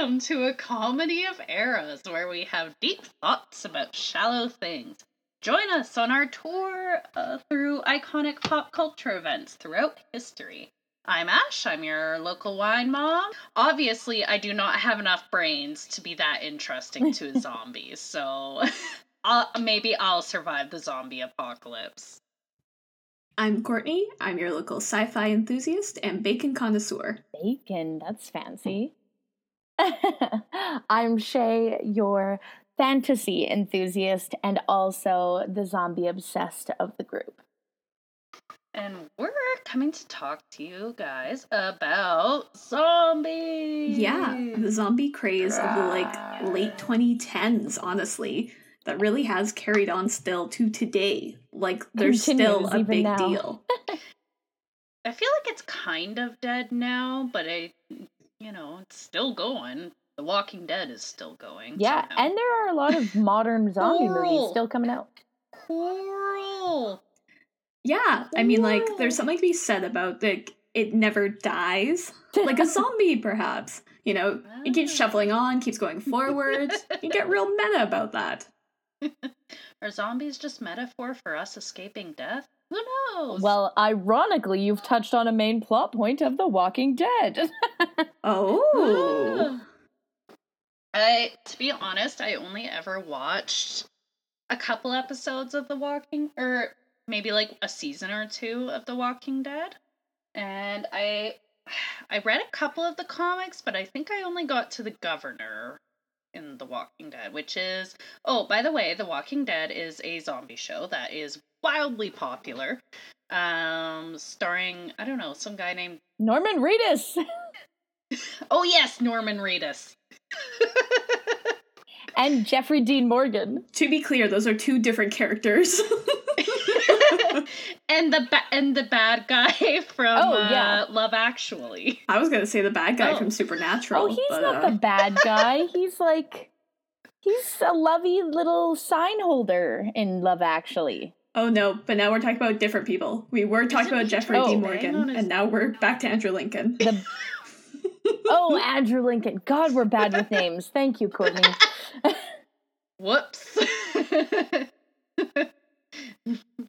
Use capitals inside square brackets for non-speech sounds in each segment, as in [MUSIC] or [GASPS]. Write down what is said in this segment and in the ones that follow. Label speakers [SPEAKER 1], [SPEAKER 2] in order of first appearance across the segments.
[SPEAKER 1] Welcome to a comedy of eras where we have deep thoughts about shallow things. Join us on our tour uh, through iconic pop culture events throughout history. I'm Ash, I'm your local wine mom. Obviously, I do not have enough brains to be that interesting to [LAUGHS] zombies, so [LAUGHS] I'll, maybe I'll survive the zombie apocalypse.
[SPEAKER 2] I'm Courtney. I'm your local sci fi enthusiast and bacon connoisseur.
[SPEAKER 3] Bacon, that's fancy. [LAUGHS] I'm Shay, your fantasy enthusiast and also the zombie obsessed of the group.
[SPEAKER 1] And we're coming to talk to you guys about zombies.
[SPEAKER 2] Yeah, the zombie craze of the like late 2010s, honestly that really has carried on still to today. Like there's still a big now. deal. [LAUGHS]
[SPEAKER 1] I feel like it's kind of dead now, but it, you know, it's still going. The Walking Dead is still going.
[SPEAKER 3] Yeah, somehow. and there are a lot of modern [LAUGHS] zombie movies still coming out.
[SPEAKER 1] Coral.
[SPEAKER 2] Yeah, I mean, like, there's something to be said about like it never dies, like a [LAUGHS] zombie, perhaps. You know, it keeps ah. shuffling on, keeps going forwards. you get real meta about that. [LAUGHS]
[SPEAKER 1] Are zombies just metaphor for us escaping death? Who knows?
[SPEAKER 3] Well, ironically, you've touched on a main plot point of The Walking Dead. [LAUGHS]
[SPEAKER 2] oh. Ah.
[SPEAKER 1] I to be honest, I only ever watched a couple episodes of The Walking or maybe like a season or two of The Walking Dead. And I I read a couple of the comics, but I think I only got to the governor in The Walking Dead, which is oh, by the way, The Walking Dead is a zombie show that is wildly popular. Um, starring I don't know some guy named
[SPEAKER 3] Norman Reedus. [LAUGHS]
[SPEAKER 1] oh yes, Norman Reedus. [LAUGHS]
[SPEAKER 3] and Jeffrey Dean Morgan.
[SPEAKER 2] To be clear, those are two different characters. [LAUGHS]
[SPEAKER 1] and the ba- and the bad guy from oh, yeah. uh, Love Actually.
[SPEAKER 2] I was gonna say the bad guy oh. from Supernatural.
[SPEAKER 3] Oh, he's but, not uh... the bad guy. he's like he's a lovey little sign holder in Love Actually.
[SPEAKER 2] Oh no, but now we're talking about different people. We were talking about Jeffrey oh, Dean Morgan, and now we're back to Andrew Lincoln. The... [LAUGHS]
[SPEAKER 3] oh, Andrew Lincoln. God, we're bad with names. Thank you, Courtney. [LAUGHS]
[SPEAKER 1] Whoops. [LAUGHS]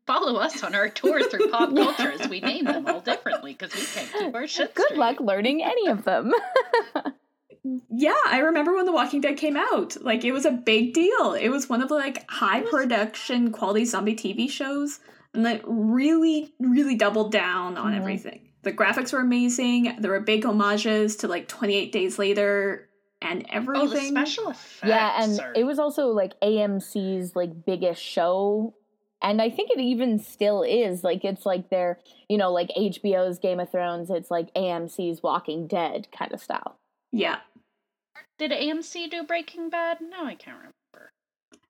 [SPEAKER 1] Follow us on our tour through pop culture as we name them all differently because we can't keep our shit
[SPEAKER 3] Good luck learning any of them.
[SPEAKER 2] Yeah, I remember when The Walking Dead came out. Like it was a big deal. It was one of the like high production quality zombie TV shows and that really really doubled down on mm-hmm. everything. The graphics were amazing. There were big homages to like 28 Days Later and everything. Oh, the
[SPEAKER 1] special effects.
[SPEAKER 3] Yeah, and are... it was also like AMC's like biggest show and I think it even still is like it's like their you know like HBO's Game of Thrones it's like AMC's Walking Dead kind of style.
[SPEAKER 2] Yeah.
[SPEAKER 1] Did AMC do Breaking Bad? No, I can't remember.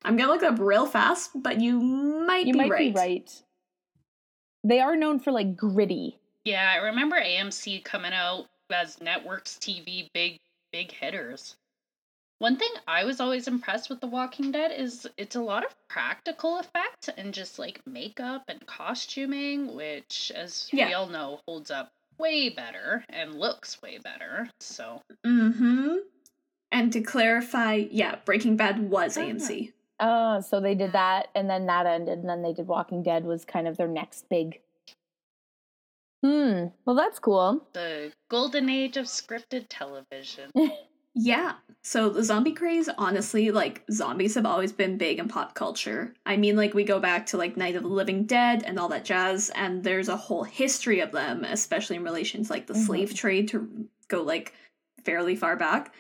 [SPEAKER 2] I'm gonna look up real fast, but you might
[SPEAKER 3] you
[SPEAKER 2] be
[SPEAKER 3] might
[SPEAKER 2] right.
[SPEAKER 3] be right. They are known for like gritty.
[SPEAKER 1] Yeah, I remember AMC coming out as networks TV big big hitters. One thing I was always impressed with The Walking Dead is it's a lot of practical effect and just like makeup and costuming, which, as yeah. we all know, holds up way better and looks way better. So.
[SPEAKER 2] Hmm. And to clarify, yeah, Breaking Bad was. AMC.
[SPEAKER 3] Oh, so they did that, and then that ended, and then they did Walking Dead was kind of their next big. Hmm. Well, that's cool.
[SPEAKER 1] The golden age of scripted television. [LAUGHS]
[SPEAKER 2] Yeah. So the zombie craze, honestly, like zombies have always been big in pop culture. I mean, like we go back to like Night of the Living Dead and all that jazz, and there's a whole history of them, especially in relation to like the mm-hmm. slave trade to go like fairly far back.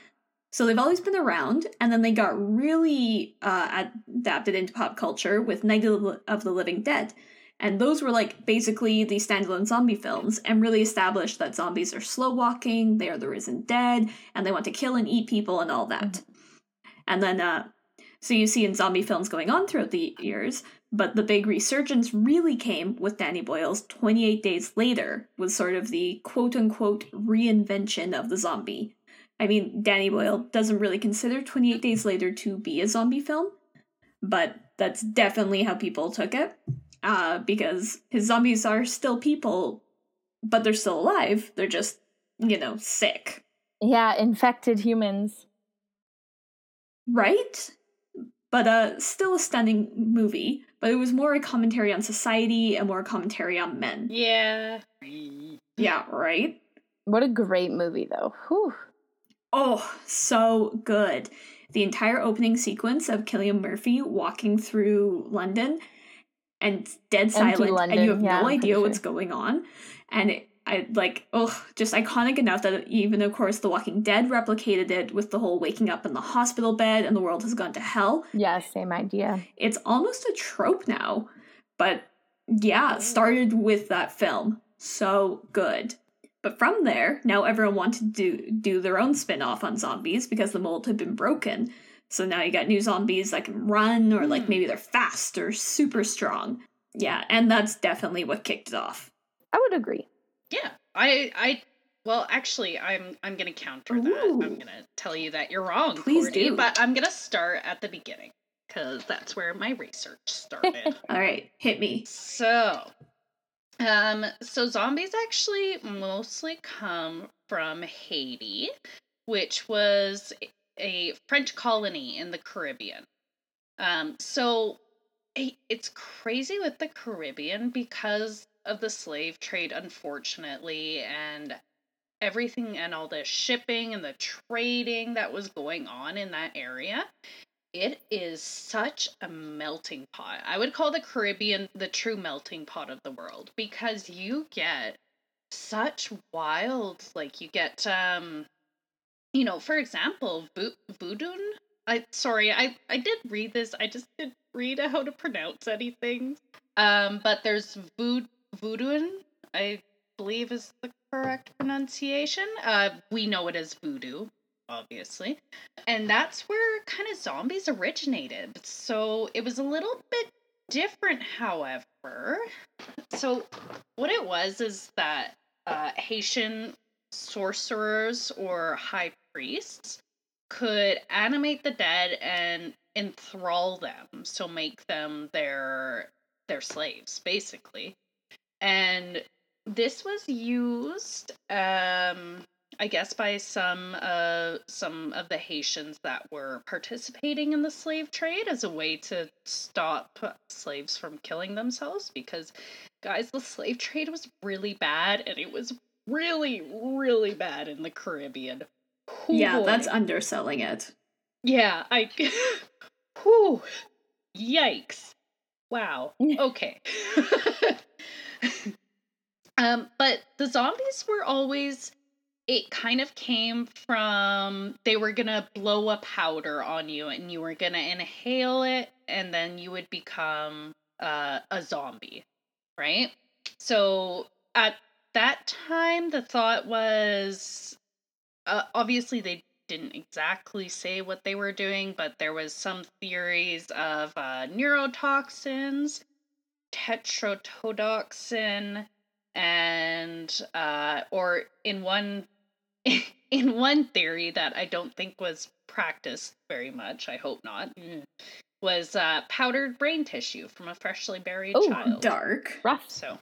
[SPEAKER 2] So they've always been around, and then they got really uh, adapted into pop culture with Night of the Living Dead. And those were like basically the standalone zombie films and really established that zombies are slow walking, they are the risen dead, and they want to kill and eat people and all that. Mm-hmm. And then, uh, so you see in zombie films going on throughout the years, but the big resurgence really came with Danny Boyle's 28 Days Later, was sort of the quote unquote reinvention of the zombie. I mean, Danny Boyle doesn't really consider 28 Days Later to be a zombie film, but that's definitely how people took it uh, because his zombies are still people, but they're still alive. They're just, you know, sick.
[SPEAKER 3] Yeah, infected humans.
[SPEAKER 2] right? But uh, still a stunning movie. But it was more a commentary on society and more a commentary on men.
[SPEAKER 1] Yeah.
[SPEAKER 2] Yeah, right?
[SPEAKER 3] What a great movie, though. Whew.
[SPEAKER 2] Oh, so good. The entire opening sequence of Cillian Murphy walking through London and dead silent,
[SPEAKER 3] London,
[SPEAKER 2] and you have
[SPEAKER 3] yeah,
[SPEAKER 2] no idea
[SPEAKER 3] pretty
[SPEAKER 2] what's going on. And it, I like, oh, just iconic enough that even, of course, The Walking Dead replicated it with the whole waking up in the hospital bed and the world has gone to hell.
[SPEAKER 3] Yeah, same idea.
[SPEAKER 2] It's almost a trope now, but yeah, started with that film. So good. But from there, now everyone wanted to do, do their own spin off on zombies because the mold had been broken. So now you got new zombies that can run, or like
[SPEAKER 1] Hmm.
[SPEAKER 2] maybe they're fast or super strong. Yeah, and that's definitely what kicked it off.
[SPEAKER 3] I would agree.
[SPEAKER 1] Yeah. I I well actually I'm I'm gonna counter that. I'm gonna tell you that you're wrong,
[SPEAKER 2] Please
[SPEAKER 1] Courtney,
[SPEAKER 2] do.
[SPEAKER 1] But I'm gonna start at the beginning. Because that's where my research started. [LAUGHS]
[SPEAKER 2] All right, hit me.
[SPEAKER 1] So, um, so zombies actually mostly come from Haiti, which was a French colony in the Caribbean. Um, so it's crazy with the Caribbean because of the slave trade, unfortunately, and everything and all the shipping and the trading that was going on in that area it is such a melting pot. I would call the Caribbean the true melting pot of the world because you get such wild like you get um you know, for example, vo- voodoo I sorry, I I did read this. I just didn't read how to pronounce anything. Um but there's vood voodoo I believe is the correct pronunciation. Uh we know it as voodoo obviously. And that's where kind of zombies originated. So it was a little bit different, however. So what it was is that uh, Haitian sorcerers or high priests could animate the dead and enthrall them, so make them their their slaves, basically. And this was used um I guess by some uh some of the Haitians that were participating in the slave trade as a way to stop slaves from killing themselves because guys the slave trade was really bad and it was really really bad in the Caribbean. Whew,
[SPEAKER 2] Yeah,
[SPEAKER 1] boy.
[SPEAKER 2] that's underselling it.
[SPEAKER 1] Yeah, I [LAUGHS] Whew. Yikes. Wow. [LAUGHS] Okay. [LAUGHS] um but the zombies were always it kind of came from they were gonna blow a powder on you and you were gonna inhale it and then you would become uh, a zombie right? So at that time the thought was uh, obviously they didn't exactly say what they were doing but there was some theories of uh, neurotoxins tetrodotoxin and uh or in one [LAUGHS] in one theory that I don't think was practiced very much, I hope not, mm, was uh powdered brain tissue from a freshly buried
[SPEAKER 3] Oh,
[SPEAKER 1] child.
[SPEAKER 2] Dark.
[SPEAKER 3] Rough.
[SPEAKER 1] So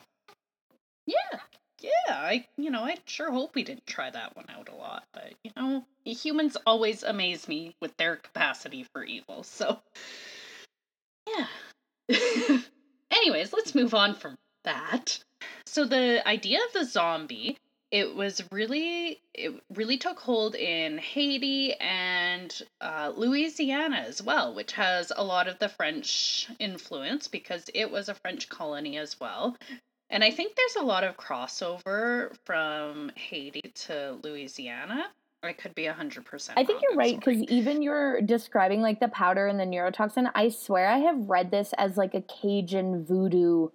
[SPEAKER 1] yeah. Yeah, I you know, I sure hope we didn't try that one out a lot, but you know, humans always amaze me with their capacity for evil. So yeah. [LAUGHS] Anyways, let's move on from that. So the idea of the zombie, it was really it really took hold in Haiti and uh, Louisiana as well, which has a lot of the French influence because it was a French colony as well. And I think there's a lot of crossover from Haiti to Louisiana. I could be 100%.
[SPEAKER 3] I think you're right because even you're describing like the powder and the neurotoxin. I swear I have read this as like a Cajun voodoo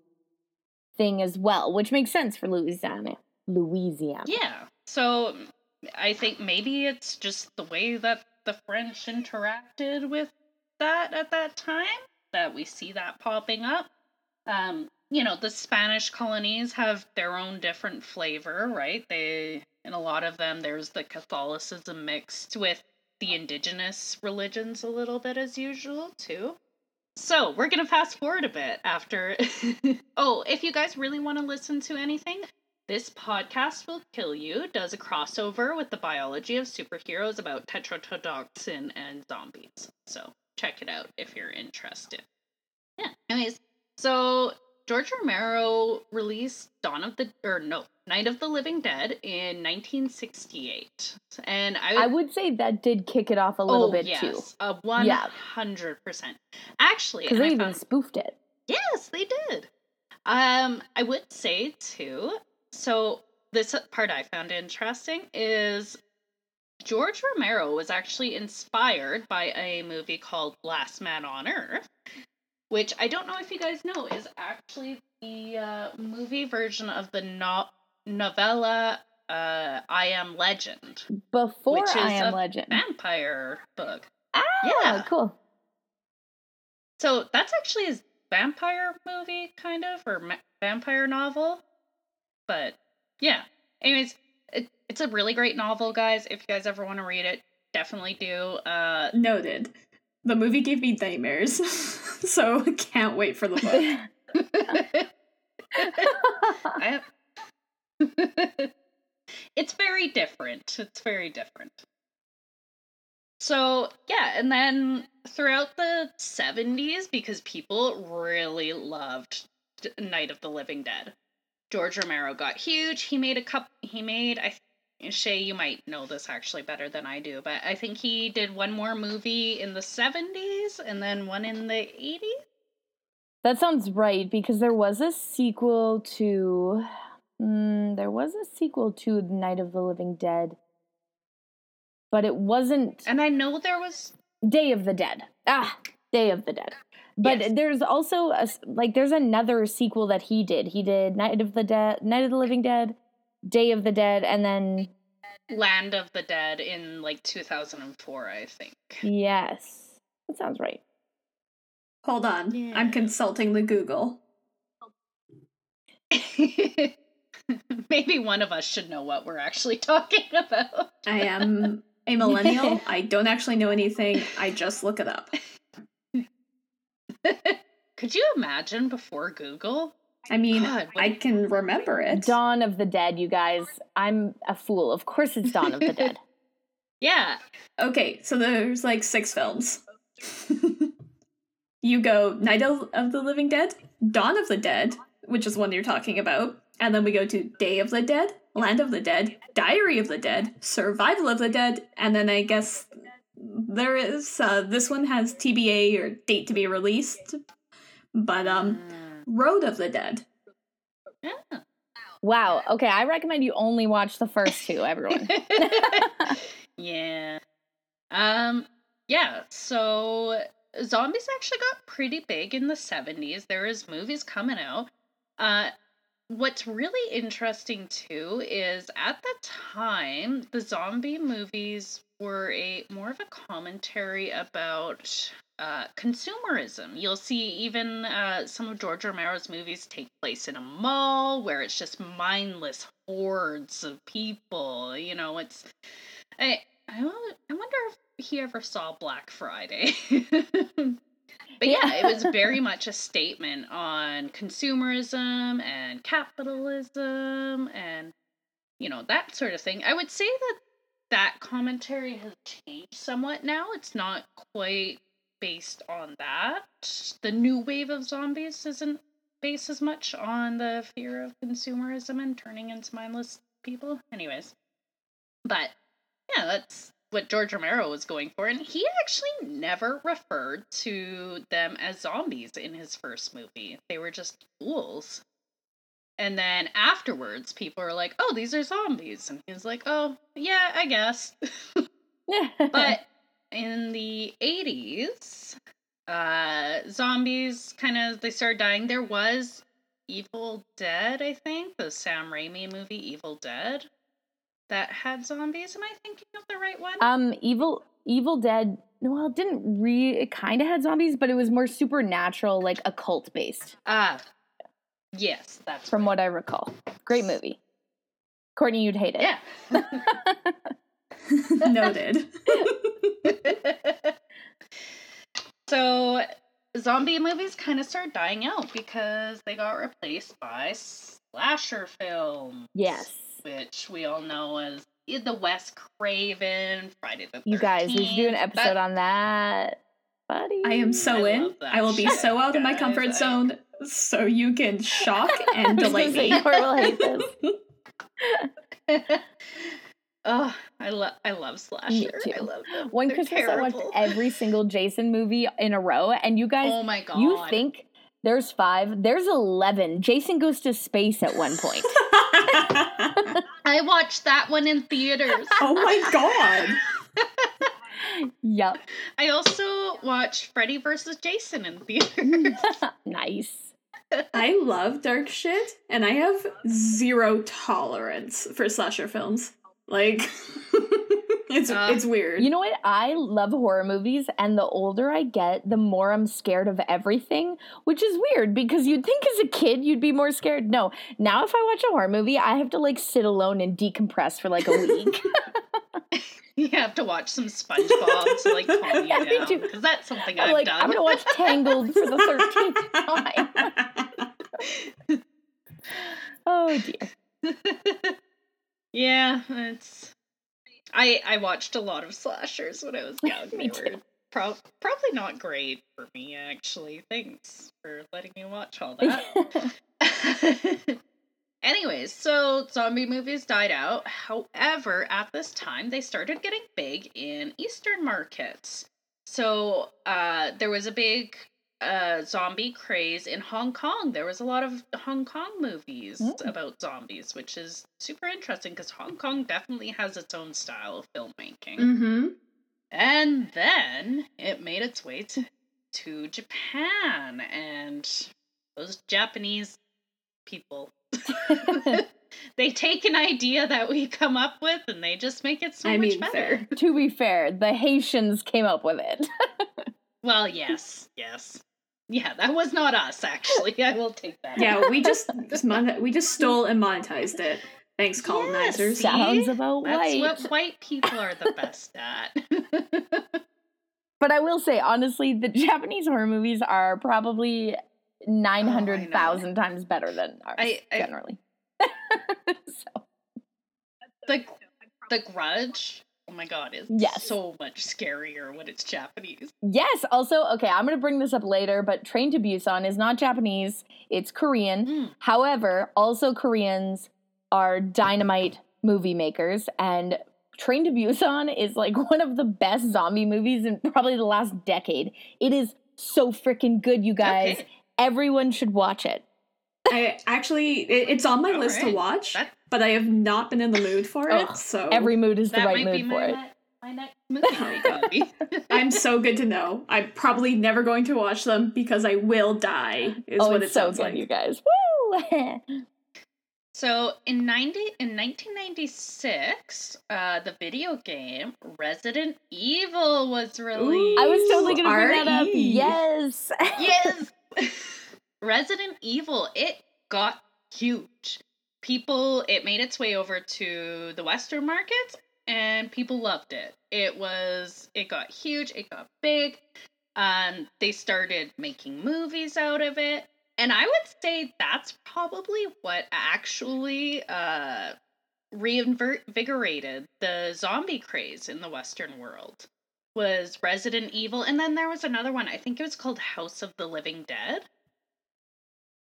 [SPEAKER 3] thing as well, which makes sense for Louisiana. Louisiana.
[SPEAKER 1] Yeah. So I think maybe it's just the way that the French interacted with that at that time that we see that popping up. Um, you know, the Spanish colonies have their own different flavor, right? They in a lot of them there's the Catholicism mixed with the indigenous religions a little bit as usual too. So we're gonna fast forward a bit after. [LAUGHS] oh, if you guys really want to listen to anything, This Podcast Will Kill You does a crossover with the biology of superheroes about tetrodotoxin and zombies. So check it out if you're interested. Yeah. Anyways, so George Romero released Dawn of the or no Night of the Living Dead in 1968, and I,
[SPEAKER 3] I would say that did kick it off a little
[SPEAKER 1] oh,
[SPEAKER 3] bit
[SPEAKER 1] yes,
[SPEAKER 3] too,
[SPEAKER 1] a one hundred percent. Actually,
[SPEAKER 3] because they
[SPEAKER 1] I
[SPEAKER 3] even
[SPEAKER 1] found-
[SPEAKER 3] spoofed it.
[SPEAKER 1] Yes, they did. Um, I would say too. So this part I found interesting is George Romero was actually inspired by a movie called Last Man on Earth, which I don't know if you guys know is actually the uh, movie version of the no- novella uh, I Am Legend
[SPEAKER 3] Before
[SPEAKER 1] Which
[SPEAKER 3] I Am
[SPEAKER 1] a
[SPEAKER 3] Legend.
[SPEAKER 1] vampire book.
[SPEAKER 3] Ah,
[SPEAKER 1] Yeah.
[SPEAKER 3] cool.
[SPEAKER 1] So that's actually his vampire movie, kind of, or ma- vampire novel. But yeah. Anyways, it, it's a really great novel, guys. If you guys ever want to read it, definitely do. Uh,
[SPEAKER 2] Noted. The movie gave me nightmares, [LAUGHS] so can't wait for the book. [LAUGHS]
[SPEAKER 1] I, [LAUGHS] it's very different. It's very different. So, yeah, and then throughout the 70s, because people really loved Night of the Living Dead, George Romero got huge. He made a cup, he made, I Shay, you might know this actually better than I do, but I think he did one more movie in the 70s and then one in the 80s.
[SPEAKER 3] That sounds right because there was a sequel to. Mm, there was a sequel to the Night of the Living Dead, but it wasn't
[SPEAKER 1] And I know there was
[SPEAKER 3] Day of the Dead. Ah, Day of the Dead. But
[SPEAKER 1] Yes.
[SPEAKER 3] there's also a s- like there's another sequel that he did. He did Night of the Dead, Night of the Living Dead, Day of the Dead, and then
[SPEAKER 1] Land of the Dead in like 2004, I think.
[SPEAKER 3] yes, that sounds right.
[SPEAKER 2] Hold on,
[SPEAKER 1] Yeah.
[SPEAKER 2] I'm consulting the Google. [LAUGHS]
[SPEAKER 1] Maybe one of us should know what we're actually talking about.
[SPEAKER 2] I am a millennial. [LAUGHS] I don't actually know anything. I just look it up. [LAUGHS]
[SPEAKER 1] Could you imagine before Google?
[SPEAKER 2] I mean,
[SPEAKER 1] God,
[SPEAKER 2] I can remember it.
[SPEAKER 3] Dawn of the Dead, you guys. I'm a fool. Of course, it's Dawn of the Dead. [LAUGHS]
[SPEAKER 1] Yeah.
[SPEAKER 2] Okay, so there's like six films. [LAUGHS] you go Night of of the Living Dead, Dawn of the Dead, which is one you're talking about, and then we go to Day of the Dead, Land of the Dead, Diary of the Dead, Survival of the Dead, and then I guess there is uh, this one has TBA or date to be released, but um, Road of the Dead.
[SPEAKER 1] Yeah.
[SPEAKER 3] Wow. Okay, I recommend you only watch the first two, everyone. [LAUGHS] [LAUGHS]
[SPEAKER 1] yeah. Um yeah, so zombies actually got pretty big in the 70s. There is movies coming out. Uh what's really interesting too is at the time the zombie movies were a more of a commentary about uh, consumerism. You'll see even uh, some of George Romero's movies take place in a mall where it's just mindless hordes of people. You know, it's I I, I wonder if he ever saw Black Friday. [LAUGHS] but yeah, it was very [LAUGHS] much a statement on consumerism and capitalism and you know that sort of thing. I would say that that commentary has changed somewhat now. It's not quite based on that. The new wave of zombies isn't based as much on the fear of consumerism and turning into mindless people. Anyways. But yeah, that's what George Romero was going for. And he actually never referred to them as zombies in his first movie. They were just ghouls. And then afterwards, people are like, oh, these are zombies. And he's like, oh, yeah, I guess. [LAUGHS] but [LAUGHS] in the 80s, uh, zombies kind of they started dying. There was Evil Dead, I think, the Sam Raimi movie Evil Dead that had zombies. Am I thinking of the right one?
[SPEAKER 3] um, Evil Evil Dead. Well, it didn't re. It kind of had zombies, but it was more supernatural, like occult based,
[SPEAKER 1] Ah, yes, that's
[SPEAKER 3] from what I recall. Great movie. Courtney, you'd hate it.
[SPEAKER 1] yeah. [LAUGHS] [LAUGHS]
[SPEAKER 2] Noted. [LAUGHS]
[SPEAKER 1] so zombie movies kind of started dying out because they got replaced by slasher films.
[SPEAKER 3] yes.
[SPEAKER 1] Which we all know as the Wes Craven, Friday the 13th.
[SPEAKER 3] You guys, we should do an episode on that. Buddy.
[SPEAKER 2] I am so
[SPEAKER 1] I
[SPEAKER 2] in. I will be so out of my comfort zone so you can shock [LAUGHS] and
[SPEAKER 3] I was gonna
[SPEAKER 2] delight
[SPEAKER 3] say,
[SPEAKER 2] me.
[SPEAKER 3] Cora will hate this. [LAUGHS]
[SPEAKER 1] oh, I love I love slasher.
[SPEAKER 3] too.
[SPEAKER 1] I love them.
[SPEAKER 3] One
[SPEAKER 1] They're
[SPEAKER 3] Christmas I watched every single Jason movie in a row, and you guys,
[SPEAKER 1] Oh my god.
[SPEAKER 3] you think there's five? There's eleven. Jason goes to space at one point. [LAUGHS]
[SPEAKER 1] I watched that one in theaters.
[SPEAKER 2] oh my god.
[SPEAKER 3] yep.
[SPEAKER 1] I also watched Freddy vs. Jason in theaters.
[SPEAKER 3] nice.
[SPEAKER 2] I [LAUGHS] love dark shit, and I have zero tolerance for slasher films. Like, [LAUGHS] it's
[SPEAKER 1] Uh,
[SPEAKER 2] it's weird.
[SPEAKER 3] You know what? I love horror movies, and the older I get, the more I'm scared of everything, which is weird because you'd think as a kid you'd be more scared. No, now if I watch a horror movie, I have to like sit alone and decompress for like a week. [LAUGHS] [LAUGHS]
[SPEAKER 1] you have to watch some SpongeBob to like calm [LAUGHS] you down because that's something
[SPEAKER 3] I'm
[SPEAKER 1] I've
[SPEAKER 3] like,
[SPEAKER 1] done.
[SPEAKER 3] I'm gonna watch Tangled for the thirteenth [LAUGHS] time. Oh dear.
[SPEAKER 1] yeah, it's. I I watched a lot of slashers when I was young.
[SPEAKER 3] Me
[SPEAKER 1] They
[SPEAKER 3] too.
[SPEAKER 1] Pro- probably not great for me actually. Thanks for letting me watch all that. Anyways, so zombie movies died out. However, at this time, they started getting big in Eastern markets. So uh, there was a big uh, zombie craze in Hong Kong. There was a lot of Hong Kong movies
[SPEAKER 3] Mm.
[SPEAKER 1] about zombies, which is super interesting because Hong Kong definitely has its own style of filmmaking.
[SPEAKER 2] mm-hmm.
[SPEAKER 1] And then it made its way to, to Japan and those Japanese people. [LAUGHS] they take an idea that we come up with and they just make it so
[SPEAKER 2] I
[SPEAKER 1] much
[SPEAKER 2] mean,
[SPEAKER 1] better.
[SPEAKER 2] fair.
[SPEAKER 3] to be fair, the Haitians came up with it. [LAUGHS]
[SPEAKER 1] Well, yes, yes. Yeah, that was not us actually. I will take that.
[SPEAKER 2] Yeah, we just [LAUGHS] mon- we just stole and monetized it. Thanks, colonizers.
[SPEAKER 1] see?
[SPEAKER 3] Sounds about
[SPEAKER 1] That's
[SPEAKER 3] right.
[SPEAKER 1] what white people are the best at.
[SPEAKER 3] But I will say, honestly, the Japanese horror movies are probably 900,000 times better than ours,
[SPEAKER 1] I- I-
[SPEAKER 3] generally. [LAUGHS] so,
[SPEAKER 1] the the grudge oh my god is
[SPEAKER 3] Yes.
[SPEAKER 1] so much scarier when it's japanese
[SPEAKER 3] yes, also, okay, I'm going to bring this up later, but Train to Busan is not Japanese, it's Korean.
[SPEAKER 1] Mm.
[SPEAKER 3] However, also Koreans are dynamite movie makers, and Train to Busan [LAUGHS] is like one of the best zombie movies in probably the last decade. It is so freaking good, you guys.
[SPEAKER 1] Okay.
[SPEAKER 3] Everyone should watch it.
[SPEAKER 2] I actually, it, it's on my
[SPEAKER 1] All
[SPEAKER 2] list to watch,
[SPEAKER 1] That-
[SPEAKER 2] but I have not been in the mood for it.
[SPEAKER 3] Ugh,
[SPEAKER 2] So
[SPEAKER 3] Every mood is the
[SPEAKER 1] that
[SPEAKER 3] right mood for it.
[SPEAKER 1] ne- my next movie. [LAUGHS] [LAUGHS] [LAUGHS]
[SPEAKER 2] I'm so good to know. I'm probably never going to watch them because I will die. Is
[SPEAKER 3] oh,
[SPEAKER 2] what
[SPEAKER 3] it's
[SPEAKER 2] it
[SPEAKER 3] so
[SPEAKER 2] sounds
[SPEAKER 3] good,
[SPEAKER 2] like.
[SPEAKER 3] you guys. Woo!
[SPEAKER 1] so in 90 in 1996 uh the video game resident evil was released
[SPEAKER 3] I was totally gonna bring that up. Yes.
[SPEAKER 1] yes resident evil it got huge. People it made its way over to the western markets and people loved it. It was it got huge it got big. Um they started making movies out of it and i would say that's probably what actually uh reinvigorated the zombie craze in the western world was resident evil and then there was another one i think it was called house of the living dead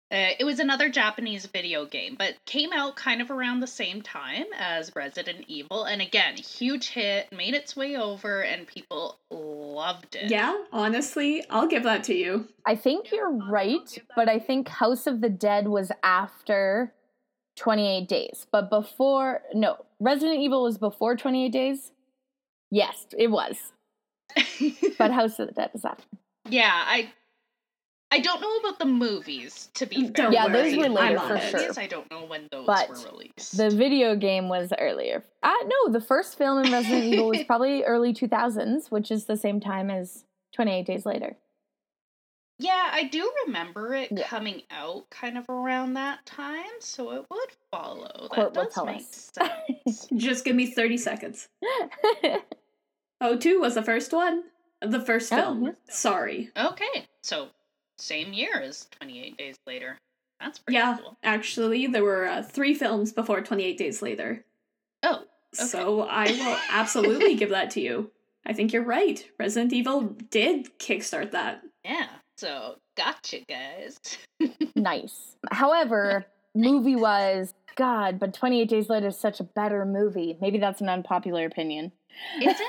[SPEAKER 1] uh, it was another Japanese video game, but came out kind of around the same time as Resident Evil. And again, huge hit, made its way over, and people loved it.
[SPEAKER 2] Yeah, honestly, I'll give that to you.
[SPEAKER 3] I think you're right, but I think House of the Dead was after 28 Days. But before, no, Resident Evil was before 28 Days? Yes, it was. But House of the Dead was after.
[SPEAKER 1] yeah, I I don't know about the movies, to be fair.
[SPEAKER 2] Don't
[SPEAKER 3] Yeah,
[SPEAKER 2] worry,
[SPEAKER 3] those were later for
[SPEAKER 2] it.
[SPEAKER 3] sure.
[SPEAKER 1] I don't know when those
[SPEAKER 3] But
[SPEAKER 1] were released.
[SPEAKER 3] The video game was earlier. Uh, no, the first film in Resident [LAUGHS] Evil was probably early 2000s, which is the same time as 28 Days Later.
[SPEAKER 1] yeah, I do remember it
[SPEAKER 3] Yeah.
[SPEAKER 1] coming out kind of around that time, so it would follow.
[SPEAKER 3] Court will
[SPEAKER 1] that does make
[SPEAKER 3] us.
[SPEAKER 1] sense. [LAUGHS]
[SPEAKER 2] Just give me 30 seconds. [LAUGHS] Oh, two was the first one. The first
[SPEAKER 3] Oh,
[SPEAKER 2] film.
[SPEAKER 3] yeah.
[SPEAKER 2] Sorry.
[SPEAKER 1] Okay, so same year as 28 Days Later. That's pretty
[SPEAKER 2] Yeah,
[SPEAKER 1] cool.
[SPEAKER 2] actually, there were uh, three films before 28 Days Later.
[SPEAKER 1] Oh,
[SPEAKER 2] So I will absolutely give that to you. I think you're right. Resident Evil did kickstart that.
[SPEAKER 1] yeah. So gotcha, guys. [LAUGHS]
[SPEAKER 3] nice. However, movie wise, God, but 28 Days Later is such a better movie. Maybe that's an unpopular opinion.
[SPEAKER 1] Isn't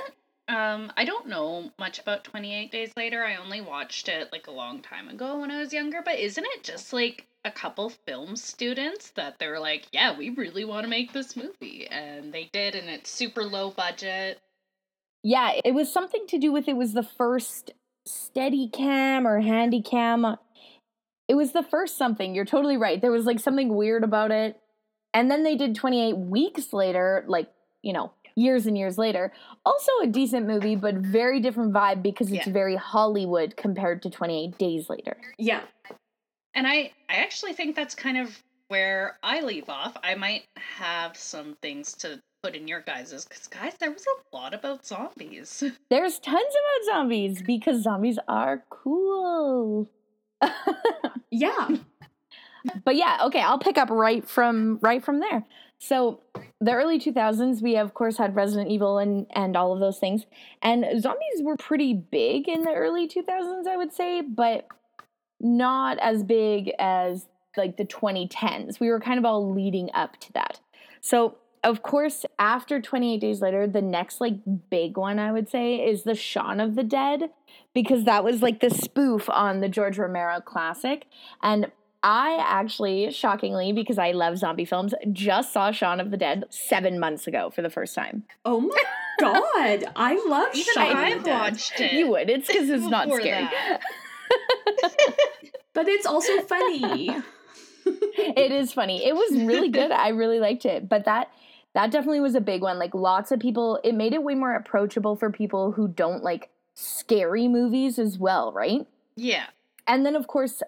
[SPEAKER 1] um I don't know much about 28 Days Later. I only watched it like a long time ago when I was younger, but isn't it just like a couple film students that they're like, "Yeah, we really want to make this movie." And they did and it's super low budget.
[SPEAKER 3] Yeah, it was something to do with it was the first steady cam or handy cam. It was the first something. You're totally right. There was like something weird about it. And then they did 28 weeks later, like, you know, years and years later. Also a decent movie, but very different vibe because it's
[SPEAKER 1] Yeah.
[SPEAKER 3] very Hollywood compared to 28 days later.
[SPEAKER 2] Yeah.
[SPEAKER 1] And I I actually think that's kind of where I leave off. I might have some things to put in your guys's cuz guys, there was a lot about zombies. [LAUGHS]
[SPEAKER 3] There's tons about zombies because zombies are cool. [LAUGHS]
[SPEAKER 2] Yeah.
[SPEAKER 3] but yeah, okay, I'll pick up right from right from there. So the early 2000s, we of course had Resident Evil and and all of those things, and zombies were pretty big in the early 2000s, I would say, but not as big as like the 2010s. We were kind of all leading up to that. So of course, after 28 Days Later, the next like big one I would say is the Shaun of the Dead, because that was like the spoof on the George Romero classic. And I actually, shockingly, because I love zombie films, just saw Shaun of the Dead seven months ago for the first time.
[SPEAKER 2] Oh my [LAUGHS] god. I love
[SPEAKER 1] Even
[SPEAKER 2] Shaun of the
[SPEAKER 1] I've
[SPEAKER 2] Dead.
[SPEAKER 1] watched it.
[SPEAKER 3] You would. It's because it's not scary. [LAUGHS]
[SPEAKER 2] But it's also funny.
[SPEAKER 3] it is funny. It was really good. I really liked it. But that that definitely was a big one. Like lots of people it made it way more approachable for people who don't like scary movies as well, right?
[SPEAKER 1] Yeah.
[SPEAKER 3] And then of course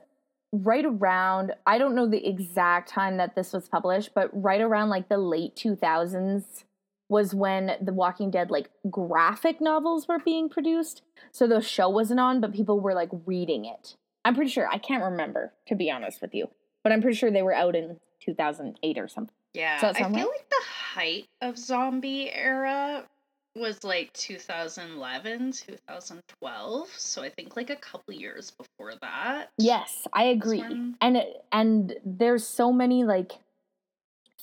[SPEAKER 3] right around I don't know the exact time that this was published, but right around like the late 2000s was when the Walking Dead like graphic novels were being produced. So the show wasn't on, but people were like reading it. I'm pretty sure. I can't remember to be honest with you, but I'm pretty sure they were out in 2008 or something.
[SPEAKER 1] Yeah, I feel
[SPEAKER 3] right?
[SPEAKER 1] like the height of zombie era was like 2011, 2012. So I think like a couple years before that.
[SPEAKER 3] Yes, I agree.
[SPEAKER 1] when-
[SPEAKER 3] And it- and there's so many like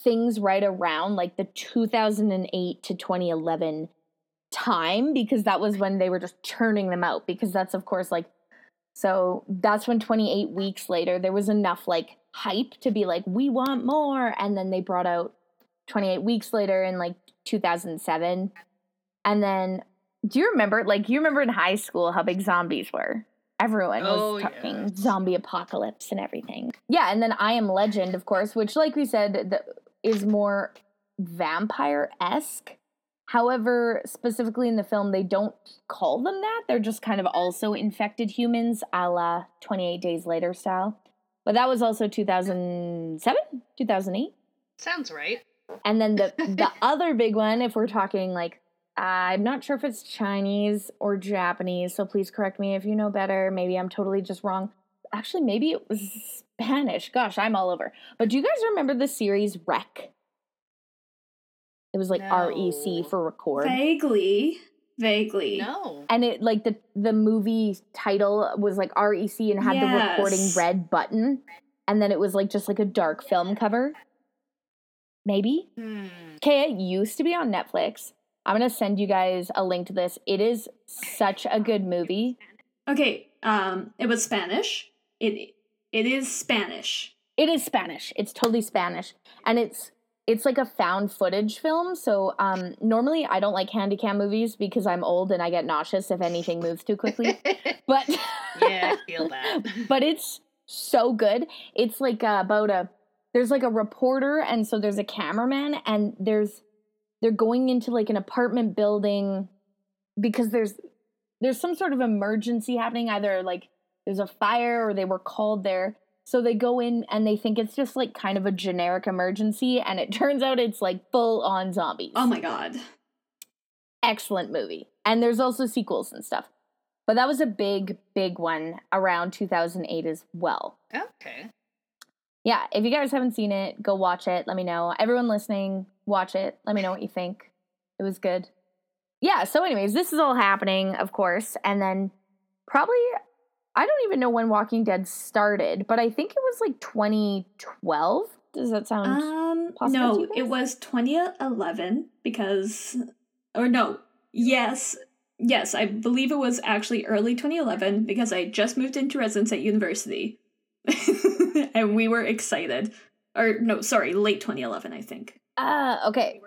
[SPEAKER 3] things right around like the 2008 to 2011 time because that was when they were just churning them out because that's of course like so that's when 28 weeks later there was enough like hype to be like we want more and then they brought out 28 weeks later in like 2007 and then do you remember like you remember in high school how big zombies were? Everyone was
[SPEAKER 1] Oh,
[SPEAKER 3] talking
[SPEAKER 1] yes.
[SPEAKER 3] zombie apocalypse and everything. Yeah and then i am legend of course which like we said the, is more vampire-esque. However specifically in the film they don't call them that. They're just kind of also infected humans a la 28 days later style. But that was also 2007 2008
[SPEAKER 1] Sounds right.
[SPEAKER 3] and then the [LAUGHS] the other big one, if we're talking like, I'm not sure if it's Chinese or Japanese, so please correct me if you know better. Maybe I'm totally just wrong. Actually, maybe it was Spanish. Gosh, I'm all over. But do you guys remember the series Rec? It was like R E C for record.
[SPEAKER 2] Vaguely. Vaguely.
[SPEAKER 1] No.
[SPEAKER 3] And it like the the movie title was like REC and had the recording red button, and then it was like just like a dark film cover. Maybe
[SPEAKER 1] Hmm.
[SPEAKER 3] Okay, it used to be on Netflix. I'm gonna send you guys a link to this. It is such a good movie.
[SPEAKER 2] Okay, um, it was Spanish. It it is Spanish.
[SPEAKER 3] It is Spanish. It's totally Spanish, and it's it's like a found footage film. So um, normally I don't like handycam movies because I'm old and I get nauseous if anything moves too quickly. [LAUGHS] But
[SPEAKER 1] yeah, I feel that. [LAUGHS]
[SPEAKER 3] but it's so good. It's like uh, about a there's like a reporter and so there's a cameraman and there's they're going into like an apartment building because there's there's some sort of emergency happening either like there's a fire or they were called there so they go in and they think it's just like kind of a generic emergency and it [LAUGHS] turns out it's like full on zombies
[SPEAKER 2] Oh my god.
[SPEAKER 3] excellent movie. And there's also sequels and stuff. But that was a big, big one around 2008 as well.
[SPEAKER 1] Okay.
[SPEAKER 3] yeah, if you guys haven't seen it, go watch it. Let me know. Everyone listening, watch it. Let me know what you think. It was good. Yeah, so anyways, this is all happening, of course, and then probably I don't even know when Walking Dead started, but I think it was like 2012. Does that sound
[SPEAKER 2] Um, no, it was 2011 because, or no, yes, yes, I believe it was actually early 2011 because I just moved into residence at university, [LAUGHS] and we were excited. Or no, sorry, late 2011, I think.
[SPEAKER 3] Ah, okay.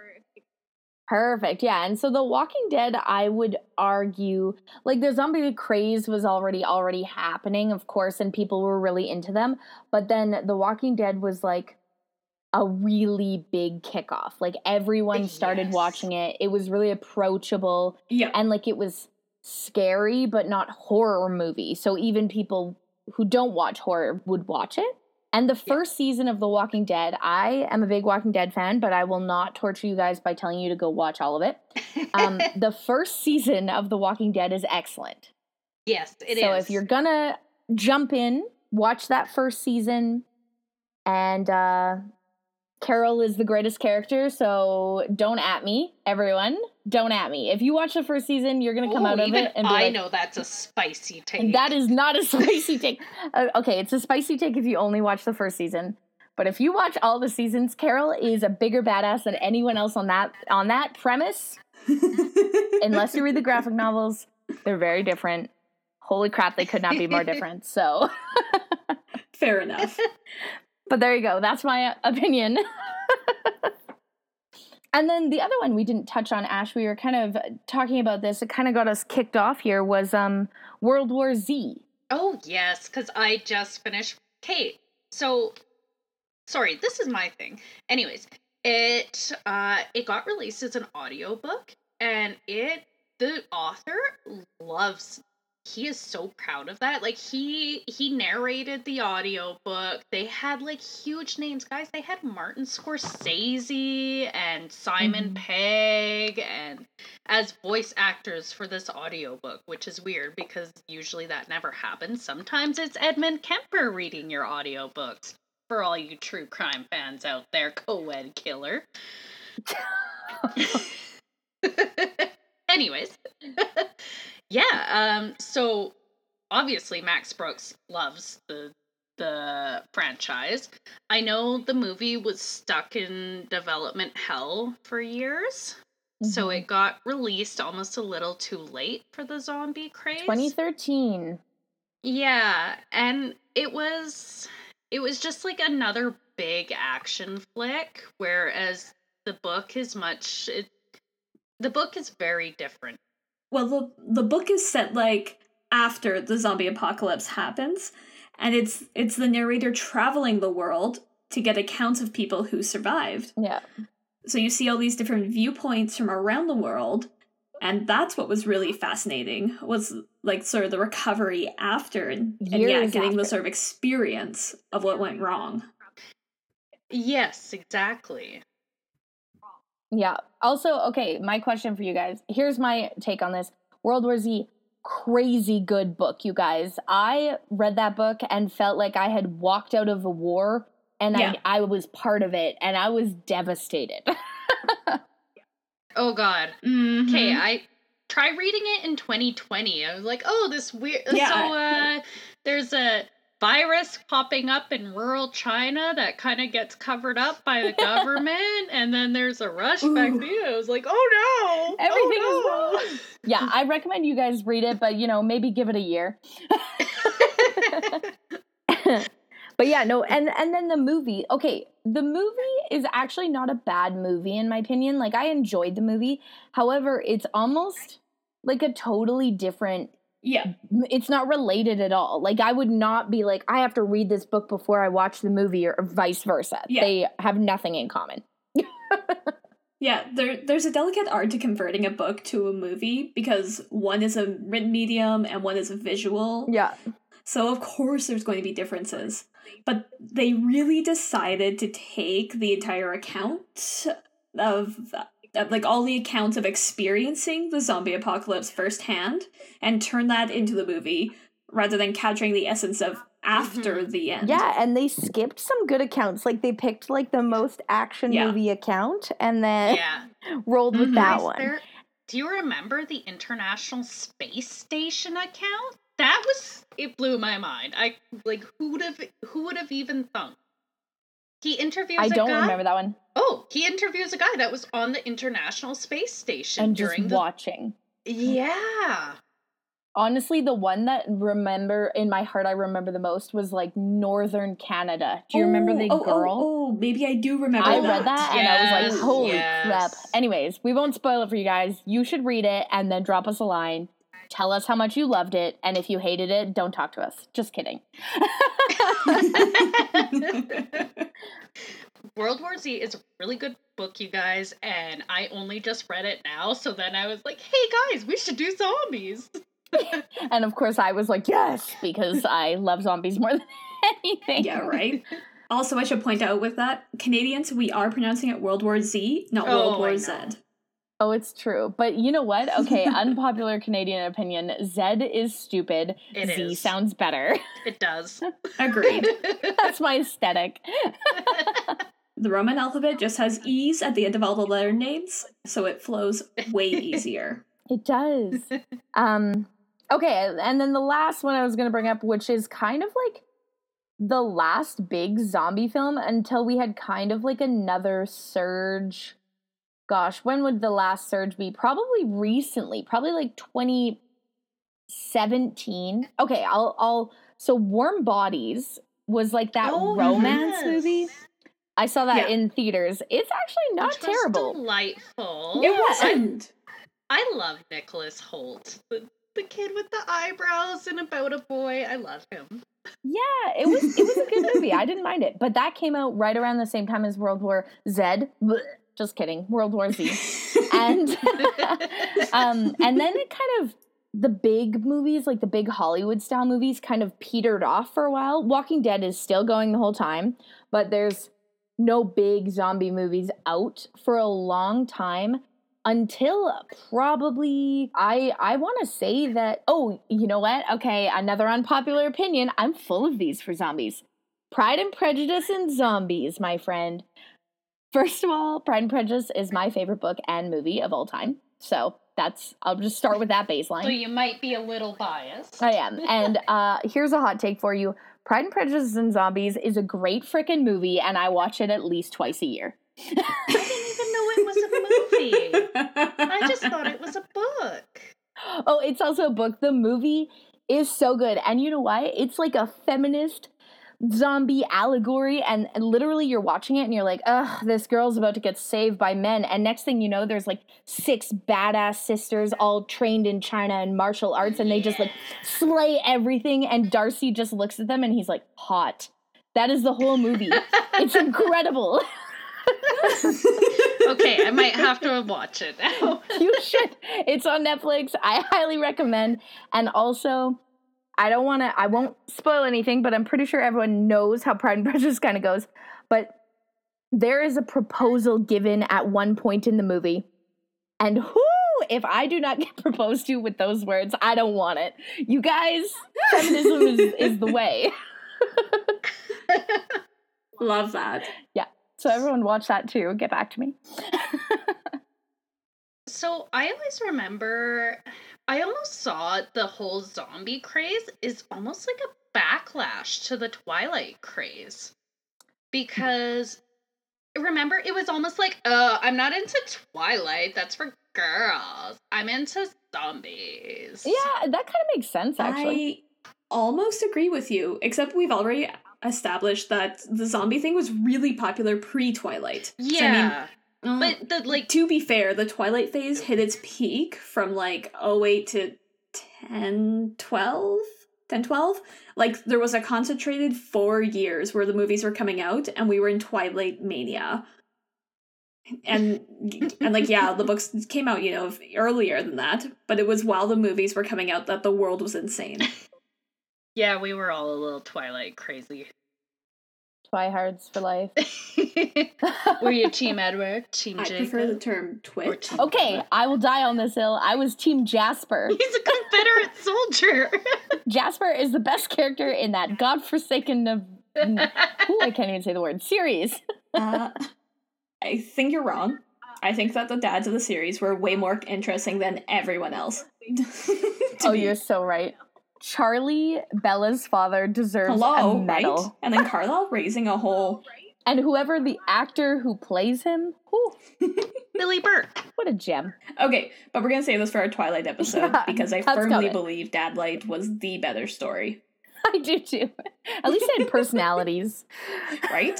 [SPEAKER 3] Perfect. Yeah. And so The Walking Dead, I would argue, like the zombie craze was already already happening, of course, and people were really into them. But then The Walking Dead was like a really big kickoff. Like everyone started
[SPEAKER 1] Yes.
[SPEAKER 3] watching it. It was really approachable
[SPEAKER 2] Yeah,
[SPEAKER 3] and like it was scary but not horror movie. So even people who don't watch horror would watch it. And the
[SPEAKER 1] Yeah.
[SPEAKER 3] first season of The Walking Dead, I am a big Walking Dead fan, but I will not torture you guys by telling you to go watch all of it. Um, [LAUGHS] the first season of The Walking Dead is excellent.
[SPEAKER 1] yes, it is.
[SPEAKER 3] so if you're gonna jump in, watch that first season. And uh, Carol is the greatest character, so don't at me, everyone. Don't at me. If you watch the first season, you're gonna come
[SPEAKER 1] Ooh,
[SPEAKER 3] out of it and be
[SPEAKER 1] I
[SPEAKER 3] like,
[SPEAKER 1] know that's a spicy [LAUGHS] take.
[SPEAKER 3] that is not a [LAUGHS] spicy take. Uh, okay, it's a spicy take if you only watch the first season. But if you watch all the seasons, Carol is a bigger badass than anyone else on that on that premise. [LAUGHS] Unless you read the graphic novels, they're very different. Holy crap, they could not be more different. So,
[SPEAKER 2] fair enough.
[SPEAKER 3] but there you go. That's my uh, opinion. And then the other one we didn't touch on, Ash. We were kind of talking about this. It kind of got us kicked off here. Was um World War Z.
[SPEAKER 1] Oh yes, because I just finished. Kate, so sorry, this is my thing. Anyways, it uh it got released as an audiobook and it the author loves he is so proud of that. Like he he narrated the audiobook. They had like huge names, guys. They had Martin Scorsese and Simon
[SPEAKER 3] Mhm.
[SPEAKER 1] Pegg and as voice actors for this audiobook, which is weird because usually that never happens. Sometimes it's Edmund Kemper reading your audiobooks. For all you true crime fans out there, co-ed killer. [LAUGHS] [LAUGHS] Anyways. [LAUGHS] yeah, um so obviously Max Brooks loves the the franchise. I know the movie was stuck in development hell for years. So
[SPEAKER 3] Mhm.
[SPEAKER 1] it got released almost a little too late for the zombie craze.
[SPEAKER 3] 2013.
[SPEAKER 1] Yeah, and it was it was just like another big action flick whereas the book is much it, the book is very different.
[SPEAKER 2] Well, the the book is set like after the zombie apocalypse happens, and it's it's the narrator traveling the world to get accounts of people who survived.
[SPEAKER 3] Yeah.
[SPEAKER 2] So you see all these different viewpoints from around the world, and that's what was really fascinating was like sort of the recovery after and, and yeah,
[SPEAKER 3] Years
[SPEAKER 2] getting the sort of experience of what went wrong.
[SPEAKER 1] Yes, exactly.
[SPEAKER 3] Yeah. Also, okay, my question for you guys. Here's my take on this. World War Z, crazy good book, you guys. I read that book and felt like I had walked out of a war and
[SPEAKER 2] Yeah.
[SPEAKER 3] I I was part of it and I was devastated. [LAUGHS]
[SPEAKER 1] Oh god. Okay, I tried reading it in 2020. I was like, "Oh, this weird
[SPEAKER 2] Yeah,
[SPEAKER 1] so uh there's a virus popping up in rural China that kind of gets covered up by the [LAUGHS] government, and then there's a rush
[SPEAKER 2] Ooh.
[SPEAKER 1] vaccine. I was like, oh no,
[SPEAKER 3] Everything is
[SPEAKER 1] oh,
[SPEAKER 3] wrong. yeah, I recommend you guys read it, but you know, maybe give it a year. [LAUGHS] but yeah, no, and and then the movie. Okay, the movie is actually not a bad movie in my opinion. Like I enjoyed the movie. However, it's almost like a totally different
[SPEAKER 2] Yeah.
[SPEAKER 3] it's not related at all. Like I would not be like I have to read this book before I watch the movie or vice versa.
[SPEAKER 2] Yeah.
[SPEAKER 3] They have nothing in common. [LAUGHS]
[SPEAKER 2] Yeah, there there's a delicate art to converting a book to a movie because one is a written medium and one is a visual.
[SPEAKER 3] Yeah.
[SPEAKER 2] So of course there's going to be differences. But they really decided to take the entire account of, of like all the accounts of experiencing the zombie apocalypse firsthand and turn that into the movie rather than capturing the essence of after the end.
[SPEAKER 3] Yeah, and they skipped some good accounts. Like they picked like the most action
[SPEAKER 2] Yeah.
[SPEAKER 3] movie account and then
[SPEAKER 1] Yeah. [LAUGHS]
[SPEAKER 3] rolled with
[SPEAKER 2] Mhm.
[SPEAKER 3] that
[SPEAKER 1] Guys,
[SPEAKER 3] one.
[SPEAKER 1] there- do you remember the International Space Station account? That was it blew my mind. I like who would have who would have even thunk? He interviews
[SPEAKER 3] I
[SPEAKER 1] a
[SPEAKER 3] don't
[SPEAKER 1] guy.
[SPEAKER 3] remember that one.
[SPEAKER 1] Oh, he interviews a guy that was on the International Space Station
[SPEAKER 3] And just
[SPEAKER 1] during the
[SPEAKER 3] watching.
[SPEAKER 1] Yeah.
[SPEAKER 3] Honestly, the one that remember in my heart I remember the most was like Northern Canada. Do you remember the
[SPEAKER 2] oh, oh,
[SPEAKER 3] girl?
[SPEAKER 2] Oh, oh maybe I do remember
[SPEAKER 3] I
[SPEAKER 2] that.
[SPEAKER 3] read that and I was like, holy
[SPEAKER 1] yes.
[SPEAKER 3] crap. Anyways, we won't spoil it for you guys. You should read it and then drop us a line. Tell us how much you loved it. And if you hated it, don't talk to us. Just kidding. [LAUGHS]
[SPEAKER 1] World War Z is a really good book, you guys, and I only just read it now, so then I was like, hey guys, we should do zombies. [LAUGHS]
[SPEAKER 3] and of course, I was like, yes, because I love zombies more [LAUGHS] than anything.
[SPEAKER 2] yeah, right. Also, I should point out with that Canadians, we are pronouncing it World War Z, not
[SPEAKER 1] Oh,
[SPEAKER 2] World War
[SPEAKER 1] know.
[SPEAKER 2] Z.
[SPEAKER 3] Oh, it's true. But you know what? Okay, [LAUGHS] unpopular Canadian opinion Z is stupid.
[SPEAKER 1] It
[SPEAKER 3] Z
[SPEAKER 1] is.
[SPEAKER 3] sounds better.
[SPEAKER 1] It does. [LAUGHS]
[SPEAKER 2] Agreed. [LAUGHS]
[SPEAKER 3] That's my aesthetic.
[SPEAKER 2] the Roman alphabet just has E's at the end of all the letter names, so it flows way easier.
[SPEAKER 3] It does. um okay, and then the last one I was going to bring up which is kind of like the last big zombie film until we had kind of like another surge. Gosh, when would the last surge be? Probably recently, probably like 2017. Okay, I'll I'll so Warm Bodies was like that
[SPEAKER 1] Oh,
[SPEAKER 3] romance
[SPEAKER 1] yes.
[SPEAKER 3] movie. I saw that
[SPEAKER 2] Yeah.
[SPEAKER 3] in theaters. It's actually not
[SPEAKER 1] Which was
[SPEAKER 3] terrible.
[SPEAKER 1] delightful.
[SPEAKER 2] It wasn't.
[SPEAKER 1] I love Nicholas Hoult. The, the kid with the eyebrows and about a boy. I love him.
[SPEAKER 3] Yeah, it was it was a good movie. I didn't mind it. But that came out right around the same time as World War Z. Just kidding. World War Z. [LAUGHS] And [LAUGHS] um and then it kind of the big movies, like the big Hollywood style movies kind of petered off for a while. Walking Dead is still going the whole time, but there's no big zombie movies out for a long time until probably I I want to say that oh you know what okay another unpopular opinion I'm full of these for zombies Pride and Prejudice and zombies my friend first of all Pride and Prejudice is my favorite book and movie of all time so that's I'll just start with that baseline
[SPEAKER 1] so you might be a little biased.
[SPEAKER 3] I am. And [LAUGHS] uh, here's a hot take for you Pride and Prejudice and Zombies is a great freaking movie, and I watch it at least twice a year.
[SPEAKER 1] I didn't even know it was a movie. I just thought it was a book. [GASPS]
[SPEAKER 3] Oh, it's also a book. The movie is so good. And you know why? It's like a feminist zombie allegory. And, literally, you're watching it and you're like, ugh, this girl's about to get saved by men. And next thing you know, there's like six badass sisters all trained in China and martial arts. And they just like slay everything. And Darcy just looks at them and he's like, hot. That is the whole movie. [LAUGHS] it's incredible. [LAUGHS]
[SPEAKER 1] Okay, I might have to watch it now. [LAUGHS]
[SPEAKER 3] you should. It's on Netflix. I highly recommend. And also, I don't want to. I won't spoil anything, but I'm pretty sure everyone knows how Pride and [LAUGHS] Prejudice kind of goes. But there is a proposal given at one point in the movie, and whoo! If I do not [LAUGHS] get proposed to with those words, I don't want it. You guys, [LAUGHS] feminism is, is the way.
[SPEAKER 2] Love that. Yeah.
[SPEAKER 3] So everyone watch that too. Get back to me.
[SPEAKER 1] So I always remember, I almost saw the whole zombie craze is almost like a backlash to the Twilight craze. Because remember, it was almost like, uh, I'm not into Twilight, that's for girls. I'm into zombies.
[SPEAKER 3] yeah, that kind of makes sense actually.
[SPEAKER 2] I almost agree with you, except we've already established that the zombie thing was really popular pre Twilight.
[SPEAKER 1] Yeah.
[SPEAKER 2] Um,
[SPEAKER 1] but the, like,
[SPEAKER 2] to be fair, the Twilight phase hit its peak from like 08 to 10, 12? 10, 12? Like, there was a concentrated four years where the movies were coming out, and we were in Twilight mania. And, [LAUGHS] and like, yeah, the books came out, you know, earlier than that, but it was while the movies were coming out that the world was insane. [LAUGHS]
[SPEAKER 1] yeah, we were all a little Twilight crazy.
[SPEAKER 3] Twihards for life. [LAUGHS]
[SPEAKER 1] Were you Team Edward, Team
[SPEAKER 2] I
[SPEAKER 1] Jacob?
[SPEAKER 2] prefer the term
[SPEAKER 1] or
[SPEAKER 2] twit.
[SPEAKER 1] Team
[SPEAKER 3] okay,
[SPEAKER 1] Edward?
[SPEAKER 3] I will die on this hill. I was Team Jasper. [LAUGHS]
[SPEAKER 1] He's a Confederate soldier. [LAUGHS]
[SPEAKER 3] Jasper is the best character in that godforsaken of. Ooh, I can't even say the word series.
[SPEAKER 2] Uh, I think you're wrong. I think that the dads of the series were way more interesting than everyone else.
[SPEAKER 3] Oh,
[SPEAKER 2] be-
[SPEAKER 3] you're so right. Charlie, Bella's father, deserves
[SPEAKER 2] hello,
[SPEAKER 3] a
[SPEAKER 2] right?
[SPEAKER 3] medal.
[SPEAKER 2] And then Carlisle raising a whole.
[SPEAKER 3] And whoever the actor who plays him, whew, [LAUGHS]
[SPEAKER 1] Billy Burke.
[SPEAKER 3] what a gem.
[SPEAKER 2] Okay, but we're gonna save this for our Twilight [LAUGHS] episode
[SPEAKER 3] Yeah,
[SPEAKER 2] because I firmly
[SPEAKER 3] coming.
[SPEAKER 2] believe Dad Light was the better story, [LAUGHS]
[SPEAKER 3] I do too. At least they had personalities.
[SPEAKER 2] right?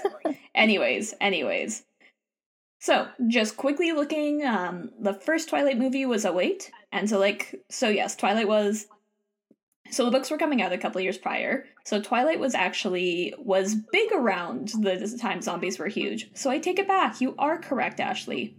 [SPEAKER 2] anyways, anyways. So, just quickly looking, um, the first Twilight movie was 08. And so, like, so yes, Twilight was. So the books were coming out a couple years prior. So Twilight was actually was big around the time zombies were huge. So I take it back. You are correct, Ashley.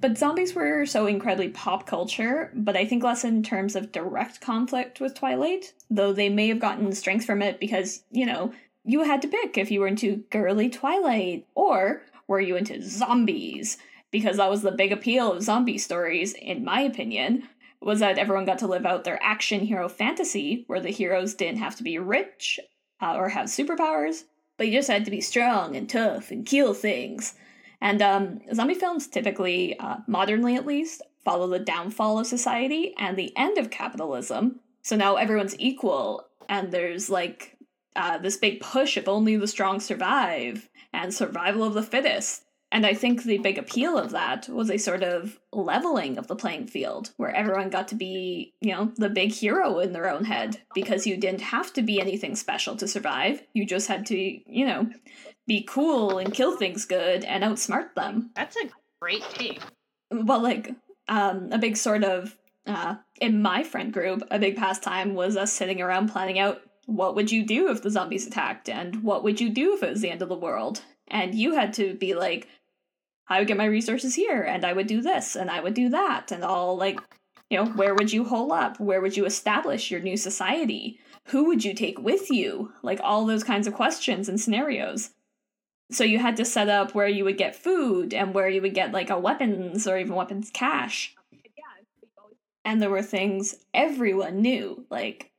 [SPEAKER 2] But zombies were so incredibly pop culture, but I think less in terms of direct conflict with Twilight, though they may have gotten strength from it because, you know, you had to pick if you were into girly Twilight or were you into zombies? Because that was the big appeal of zombie stories, in my opinion, was that everyone got to live out their action hero fantasy where the heroes didn't have to be rich uh, or have superpowers, but you just had to be strong and tough and kill things. And um, zombie films typically, uh, modernly at least, follow the downfall of society and the end of capitalism. So now everyone's equal, and there's like uh, this big push if only the strong survive and survival of the fittest. And I think the big appeal of that was a sort of leveling of the playing field where everyone got to be, you know, the big hero in their own head because you didn't have to be anything special to survive. You just had to, you know, be cool and kill things good and outsmart them.
[SPEAKER 1] That's a great take.
[SPEAKER 2] Well, like, um, a big sort of, uh, in my friend group, a big pastime was us sitting around planning out what would you do if the zombies attacked and what would you do if it was the end of the world. And you had to be like, I would get my resources here and I would do this and I would do that and all like, you know, where would you hole up? Where would you establish your new society? Who would you take with you? Like all those kinds of questions and scenarios. So you had to set up where you would get food and where you would get like a weapons or even weapons cache. And there were things everyone knew, like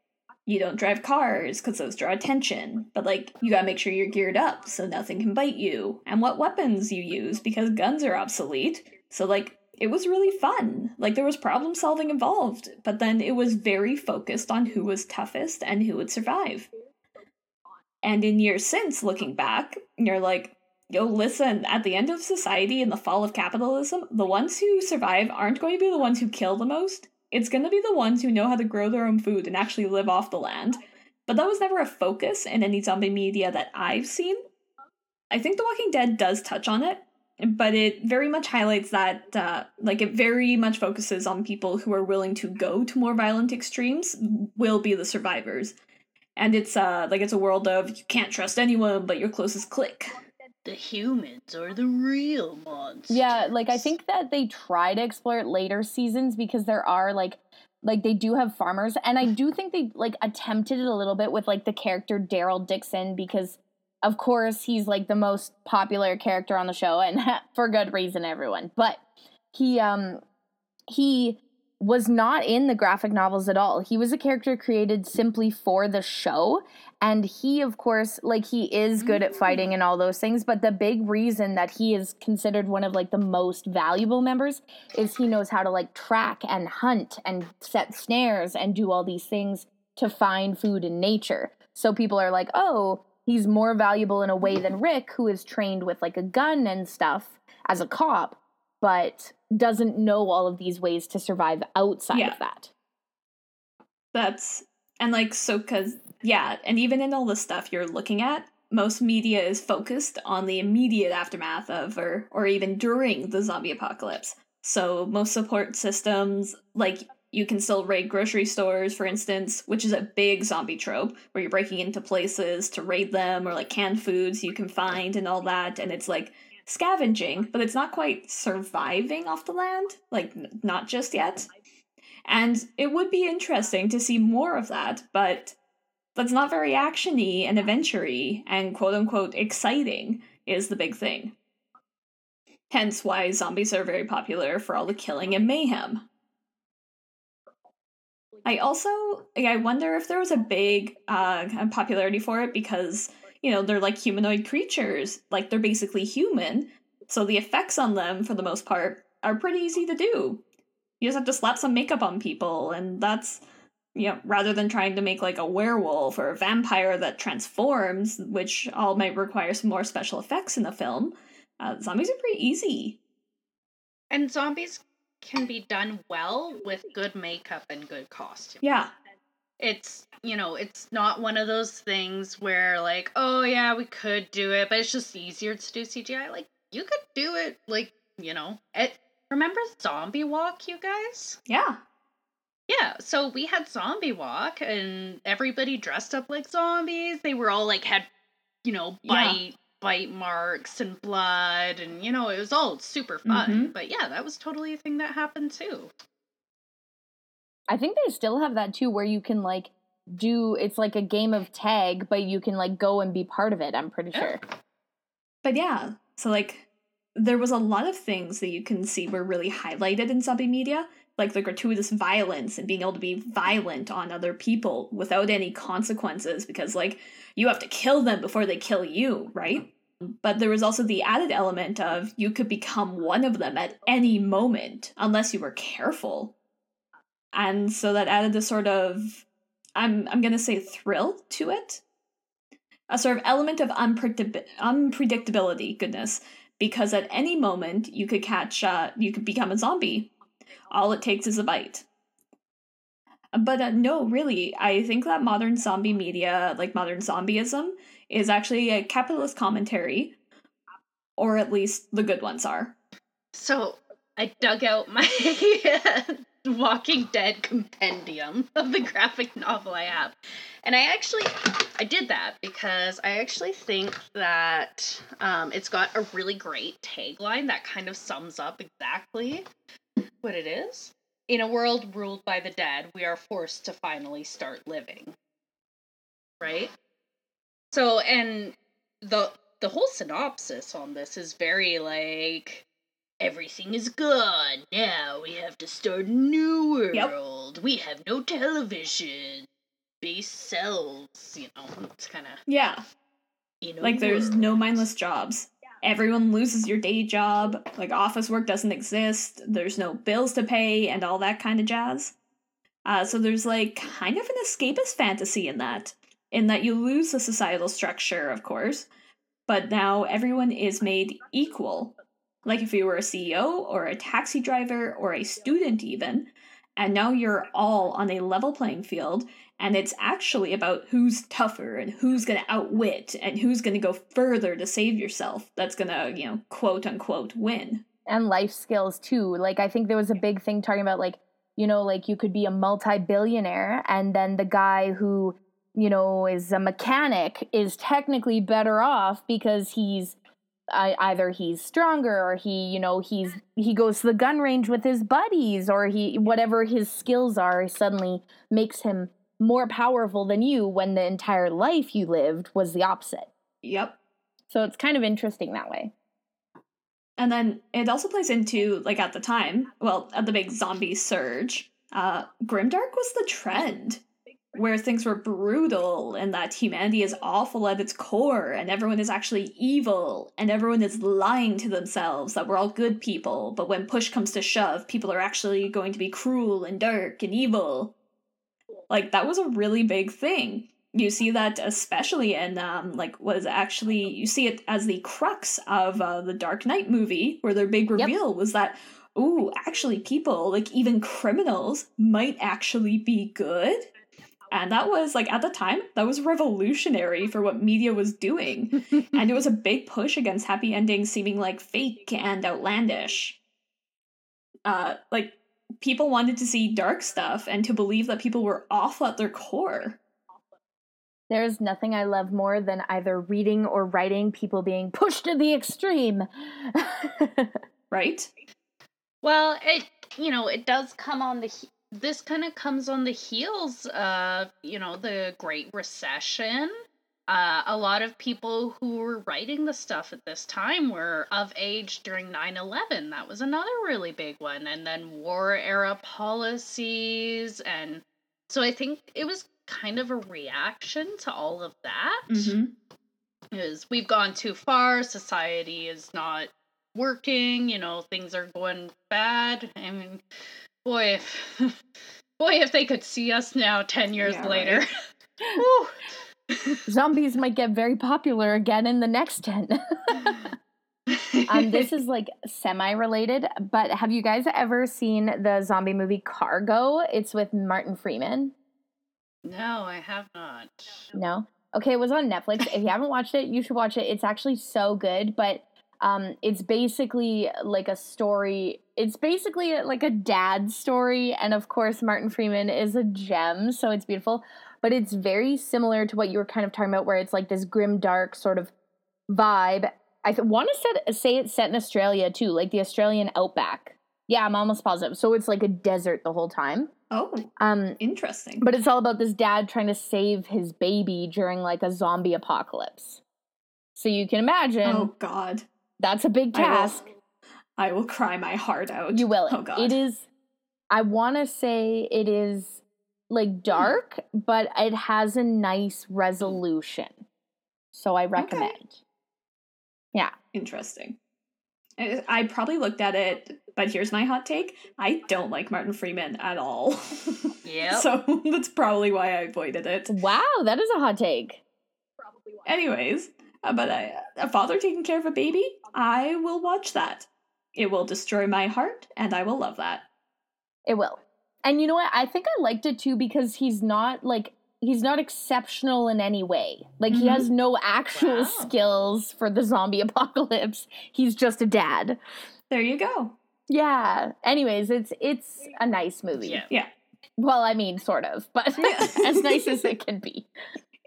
[SPEAKER 2] you don't drive cars because those draw attention, but like you gotta make sure you're geared up so nothing can bite you, and what weapons you use because guns are obsolete. So like it was really fun. Like there was problem solving involved, but then it was very focused on who was toughest and who would survive. And in years since, looking back, you're like, yo, listen, at the end of society and the fall of capitalism, the ones who survive aren't going to be the ones who kill the most. It's going to be the ones who know how to grow their own food and actually live off the land. But that was never a focus in any zombie media that I've seen. I think The Walking Dead does touch on it, but it very much highlights that, uh, like, it very much focuses on people who are willing to go to more violent extremes will be the survivors. And it's, uh, like, it's a world of you can't trust anyone but your closest clique.
[SPEAKER 1] The humans are the real monsters.
[SPEAKER 3] Yeah, like I think that they try to explore it later seasons because there are like like they do have farmers and I do think they like attempted it a little bit with like the character Daryl Dixon because of course he's like the most popular character on the show and [LAUGHS] for good reason everyone. But he um he was not in the graphic novels at all. He was a character created simply for the show. And he, of course, like he is good at fighting and all those things. But the big reason that he is considered one of like the most valuable members is he knows how to like track and hunt and set snares and do all these things to find food in nature. So people are like, oh, he's more valuable in a way than Rick, who is trained with like a gun and stuff as a cop, but doesn't know all of these ways to survive outside
[SPEAKER 2] Yeah.
[SPEAKER 3] of that.
[SPEAKER 2] That's and like so cuz yeah, and even in all the stuff you're looking at, most media is focused on the immediate aftermath of or or even during the zombie apocalypse. So most support systems like you can still raid grocery stores, for instance, which is a big zombie trope where you're breaking into places to raid them or like canned foods you can find and all that. And it's like scavenging, but it's not quite surviving off the land, like n- not just yet. And it would be interesting to see more of that, but that's not very actiony and adventure-y and quote unquote exciting. is the big thing. Hence why zombies are very popular for all the killing and mayhem. I also I wonder if there was a big uh, popularity for it because you know they're like humanoid creatures, like they're basically human, so the effects on them for the most part are pretty easy to do. You just have to slap some makeup on people, and that's you know rather than trying to make like a werewolf or a vampire that transforms, which all might require some more special effects in the film. Uh, zombies are pretty easy.
[SPEAKER 1] And zombies can be done well with good makeup and good costume.
[SPEAKER 2] Yeah.
[SPEAKER 1] It's, you know, it's not one of those things where like, oh yeah, we could do it, but it's just easier to do CGI. Like you could do it like, you know, it remember Zombie Walk, you guys?
[SPEAKER 2] Yeah.
[SPEAKER 1] Yeah, so we had Zombie Walk and everybody dressed up like zombies. They were all like had, you know, bite yeah bite marks and blood and you know it was all super fun mm-hmm. but yeah that was totally a thing that happened too
[SPEAKER 3] i think they still have that too where you can like do it's like a game of tag but you can like go and be part of it i'm pretty sure
[SPEAKER 2] but yeah so like there was a lot of things that you can see were really highlighted in zombie media like the gratuitous violence and being able to be violent on other people without any consequences because like you have to kill them before they kill you, right? But there was also the added element of you could become one of them at any moment unless you were careful. And so that added a sort of I'm I'm to say thrill to it. A sort of element of unpredictability, goodness, because at any moment you could catch uh, you could become a zombie all it takes is a bite. But uh, no, really, I think that modern zombie media, like modern zombieism, is actually a capitalist commentary, or at least the good ones are.
[SPEAKER 1] So I dug out my [LAUGHS] Walking Dead compendium of the graphic novel I have. And I actually I did that because I actually think that um, it's got a really great tagline that kind of sums up exactly what it is. In a world ruled by the dead, we are forced to finally start living. Right? So, and the the whole synopsis on this is very like everything is gone. Now we have to start a new world. Yep. We have no television. Base cells, you know, it's kind of
[SPEAKER 2] yeah. You know, like there's no mindless jobs everyone loses your day job, like office work doesn't exist, there's no bills to pay, and all that kind of jazz. Uh, so there's like kind of an escapist fantasy in that, in that you lose the societal structure, of course, but now everyone is made equal. Like if you were a CEO or a taxi driver or a student, even, and now you're all on a level playing field and it's actually about who's tougher and who's going to outwit and who's going to go further to save yourself that's going to you know quote unquote win.
[SPEAKER 3] And life skills too. Like i think there was a big thing talking about like you know like you could be a multi-billionaire and then the guy who you know is a mechanic is technically better off because he's either he's stronger or he you know he's he goes to the gun range with his buddies or he whatever his skills are suddenly makes him more powerful than you when the entire life you lived was the opposite.
[SPEAKER 2] Yep.
[SPEAKER 3] So it's kind of interesting that way.
[SPEAKER 2] And then it also plays into, like, at the time, well, at the big zombie surge, uh, Grimdark was the trend, where things were brutal and that humanity is awful at its core and everyone is actually evil and everyone is lying to themselves that we're all good people, but when push comes to shove, people are actually going to be cruel and dark and evil. Like that was a really big thing. You see that especially in um, like was actually you see it as the crux of uh, the Dark Knight movie, where their big reveal yep. was that oh, actually people like even criminals might actually be good. And that was like at the time, that was revolutionary for what media was doing. [LAUGHS] and it was a big push against happy endings seeming like fake and outlandish. Uh like people wanted to see dark stuff and to believe that people were awful at their core.
[SPEAKER 3] There is nothing I love more than either reading or writing people being pushed to the extreme. [LAUGHS]
[SPEAKER 2] right?
[SPEAKER 1] Well, it you know, it does come on the this kind of comes on the heels of, you know, the Great Recession. Uh, a lot of people who were writing the stuff at this time were of age during 9-11 that was another really big one. And then war era policies. And so i think it was kind of a reaction to all of that.
[SPEAKER 2] Mm-hmm.
[SPEAKER 1] is we've gone too far. Society is not working. You know things are going bad. I mean boy if [LAUGHS] boy if they could see us now 10 years
[SPEAKER 2] Yeah,
[SPEAKER 1] later [LAUGHS]
[SPEAKER 2] right.
[SPEAKER 3] Zombies might get very popular again in the next 10. [LAUGHS] um, this is like semi related, but have you guys ever seen the zombie movie Cargo? It's with Martin Freeman.
[SPEAKER 1] no i have not
[SPEAKER 3] No? Okay, it was on Netflix. If you haven't watched it, you should watch it. It's actually so good, but um it's basically like a story. It's basically like a dad story and of course Martin Freeman is a gem, so it's beautiful, but it's very similar to what you were kind of talking about where it's like this grim dark sort of vibe. I th- want to set, say it's set in Australia too, like the Australian outback. Yeah, I'm almost positive. So it's like a desert the whole time.
[SPEAKER 2] Oh,
[SPEAKER 3] Um
[SPEAKER 2] interesting.
[SPEAKER 3] but it's all about this dad trying to save his baby during like a zombie apocalypse. So you can imagine
[SPEAKER 2] oh God,
[SPEAKER 3] that's a big
[SPEAKER 2] I will-
[SPEAKER 3] task.
[SPEAKER 2] I will cry my heart out.
[SPEAKER 3] You will.
[SPEAKER 2] Oh God.
[SPEAKER 3] It is I want to say it is like hmm. dark, but it has a nice resolution. So I recommend. Yeah.
[SPEAKER 2] Interesting. I, probably looked at it, but here's my hot take: I don't like Martin Freeman at all. [LAUGHS]
[SPEAKER 1] Yeah.
[SPEAKER 2] so [LAUGHS] that's probably why I avoided it.
[SPEAKER 3] Wow, that is a hot take.
[SPEAKER 2] Probably why. Anyways, but I, a father taking care of a baby, I will watch that. It will destroy my heart, and I will love that.
[SPEAKER 3] It will. And you know what? I think I liked it too because he's not like he's not exceptional in any way. Like he
[SPEAKER 2] Mhm.
[SPEAKER 3] has no actual
[SPEAKER 1] Wow.
[SPEAKER 3] skills for the zombie [LAUGHS] apocalypse. He's just a dad.
[SPEAKER 2] There you go.
[SPEAKER 3] Yeah. Anyways, it's it's a nice movie.
[SPEAKER 1] Yeah.
[SPEAKER 2] Yeah.
[SPEAKER 3] Well, I mean, sort of, but
[SPEAKER 2] Yeah. [LAUGHS]
[SPEAKER 3] as nice as [LAUGHS] it can be.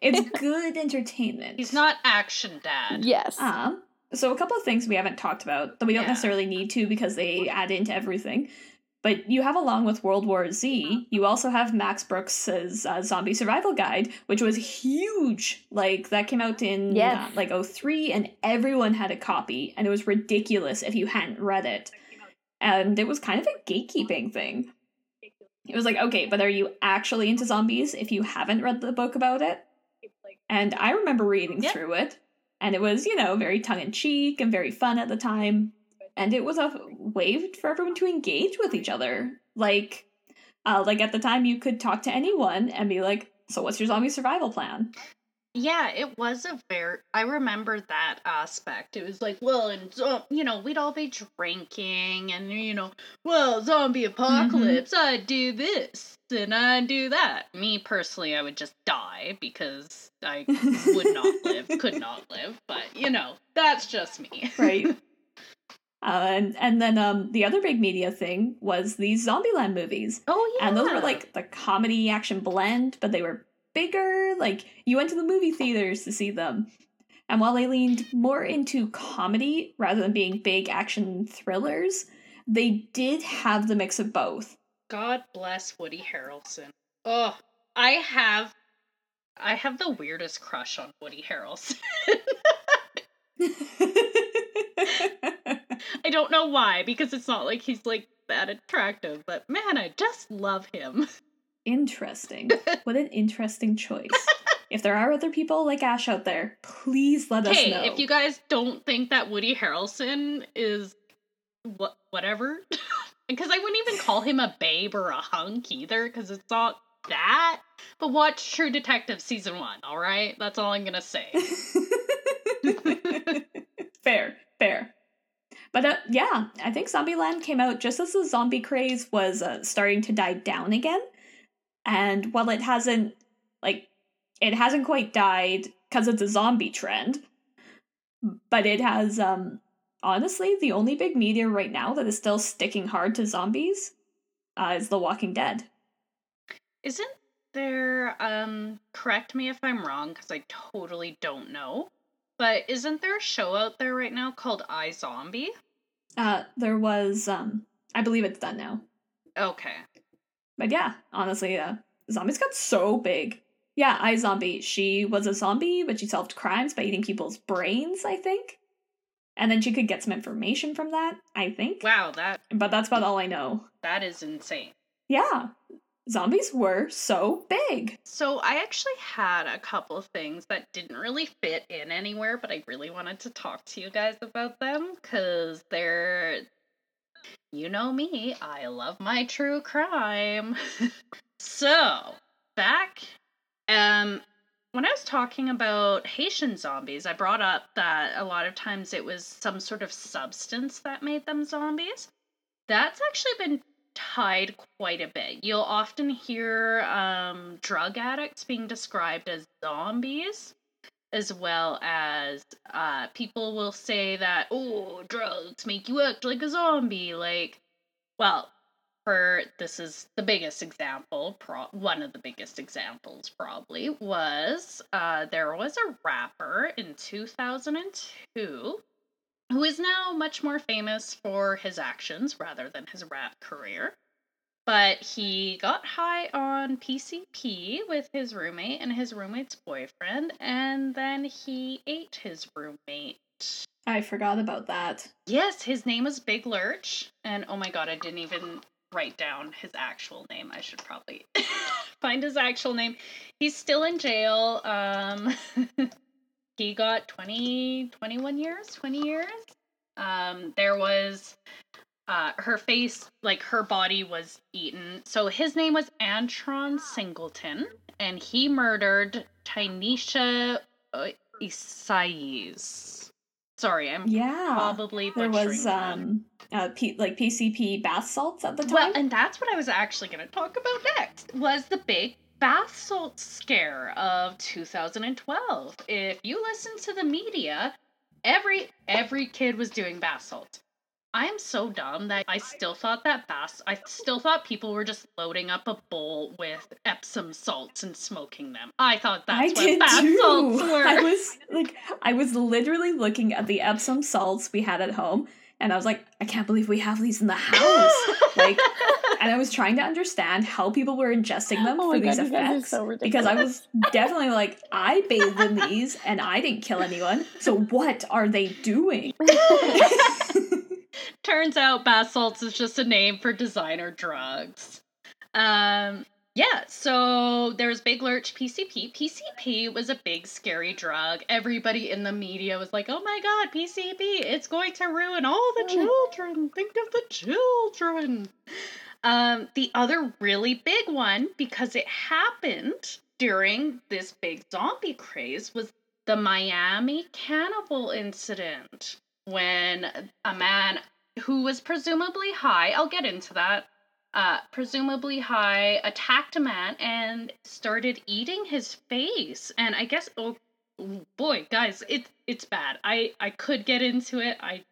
[SPEAKER 2] It's [LAUGHS] good entertainment.
[SPEAKER 1] He's not action dad.
[SPEAKER 3] Yes.
[SPEAKER 2] Um, so a couple of things we haven't talked about that we don't
[SPEAKER 1] Yeah.
[SPEAKER 2] necessarily need to because they add into everything. But you have along with World War Z, you also have Max Brooks's uh, Zombie Survival Guide, which was huge. Like that came out in
[SPEAKER 3] Yes.
[SPEAKER 2] uh, like 03 and everyone had a copy and it was ridiculous if you hadn't read it. And it was kind of a gatekeeping thing. It was like, okay, but are you actually into zombies if you haven't read the book about it? And I remember reading
[SPEAKER 1] Yeah.
[SPEAKER 2] through it, and it was, you know, very tongue in cheek and very fun at the time. And it was a way for everyone to engage with each other. Like, uh, like at the time, you could talk to anyone and be like, "So, what's your zombie survival plan?"
[SPEAKER 1] Yeah, it was a very. I remember that aspect. It was like, well, and zo- you know, we'd all be drinking, and you know, well, zombie apocalypse. I'd do this and I'd do that. Me personally, I would just die because I would not live, [LAUGHS] could not live. But you know, that's just me.
[SPEAKER 2] right? [LAUGHS] Uh, and and then um, the other big media thing was these Zombieland movies.
[SPEAKER 1] Oh yeah,
[SPEAKER 2] And those were like the comedy action blend, but they were bigger. Like you went to the movie theaters to see them. And while they leaned more into comedy rather than being big action thrillers, they did have the mix of both.
[SPEAKER 1] God bless Woody Harrelson. Oh, I have, I have the weirdest crush on Woody Harrelson. [LAUGHS] I don't know why, because it's not like he's like that attractive, but man, I just love him.
[SPEAKER 2] Interesting. [LAUGHS] What an interesting choice. [LAUGHS] if there are other people like Ash out there, please let us
[SPEAKER 1] Hey,
[SPEAKER 2] know.
[SPEAKER 1] if you guys don't think that Woody Harrelson is what whatever, [LAUGHS] because I wouldn't even call him a babe or a hunk either, because it's not that. But watch True Detective season one, all right? That's all I'm gonna say.
[SPEAKER 2] fair, fair. But uh, yeah, I think Zombieland came out just as the zombie craze was uh, starting to die down again. And while it hasn't, like, it hasn't quite died because it's a zombie trend, but it has, um, honestly, the only big media right now that is still sticking hard to zombies uh, is The Walking Dead.
[SPEAKER 1] Isn't there um correct me if I'm wrong cuz I totally don't know. But isn't there a show out there right now called iZombie?
[SPEAKER 2] Uh, there was, um, I believe it's done now.
[SPEAKER 1] Okay.
[SPEAKER 2] But yeah, honestly, uh, zombies got so big. Yeah, iZombie. She was a zombie, but she solved crimes by eating people's brains, I think. And then she could get some information from that, I think.
[SPEAKER 1] Wow, that
[SPEAKER 2] But that's about all I know.
[SPEAKER 1] that is insane.
[SPEAKER 2] Yeah. Zombies were so big.
[SPEAKER 1] So I actually had a couple of things that didn't really fit in anywhere, but I really wanted to talk to you guys about them because they're you know me, I love my true crime. [LAUGHS] so, back um when I was talking about Haitian zombies, I brought up that a lot of times it was some sort of substance that made them zombies. That's actually been tied quite a bit. You'll often hear um, drug addicts being described as zombies, as well as uh, people will say that, oh, drugs make you act like a zombie. Like, well, for this is the biggest example, pro- one of the biggest examples probably, was uh, there was a rapper in 2002 who is now much more famous for his actions rather than his rap career. But he got high on PCP with his roommate and his roommate's boyfriend, and then he ate his roommate.
[SPEAKER 2] I forgot about that.
[SPEAKER 1] Yes, his name was Big Lurch, and oh my god, I didn't even write down his actual name. I should probably [LAUGHS] find his actual name. He's still in jail. Um [LAUGHS] he got 20 21 years, 20 years. Um there was uh her face like her body was eaten. So his name was Antron Singleton and he murdered Tynisha uh, Ysais. Sorry, I'm
[SPEAKER 2] Yeah.
[SPEAKER 1] probably
[SPEAKER 2] there was um uh, P- like PCP bath salts at the time.
[SPEAKER 1] Well, and that's what I was actually going to talk about next. Was the big bath salt scare of 2012. If you listen to the media, every every kid was doing bath salts. I am so dumb that I still thought that bath I still thought people were just loading up a bowl with Epsom salts and smoking them. I thought that's
[SPEAKER 2] I
[SPEAKER 1] what
[SPEAKER 2] did
[SPEAKER 1] bath
[SPEAKER 2] too.
[SPEAKER 1] salts [LAUGHS] were.
[SPEAKER 2] I was like, I was literally looking at the Epsom salts we had at home, and I was like, I can't believe we have these in the house. [LAUGHS] like, and I was trying to understand how people were ingesting them
[SPEAKER 3] Oh
[SPEAKER 2] for these
[SPEAKER 3] God, you guys are
[SPEAKER 2] effects.
[SPEAKER 3] so
[SPEAKER 2] because I was [LAUGHS] definitely like, I bathed in these and I didn't kill anyone. So what are they doing?
[SPEAKER 1] Turns out bath salts is just a name for designer drugs. Um, yeah, so there's Big Lurch PCP. PCP was a big scary drug. Everybody in the media was like, oh my god, PCP, it's going to ruin all the children. Think of the children. Um, the other really big one, because it happened during this big zombie craze, was the Miami cannibal incident when a man who was presumably high, I'll get into that, uh, presumably high, attacked a man and started eating his face. And I guess, oh boy, guys, it, it's bad. I, I could get into it. I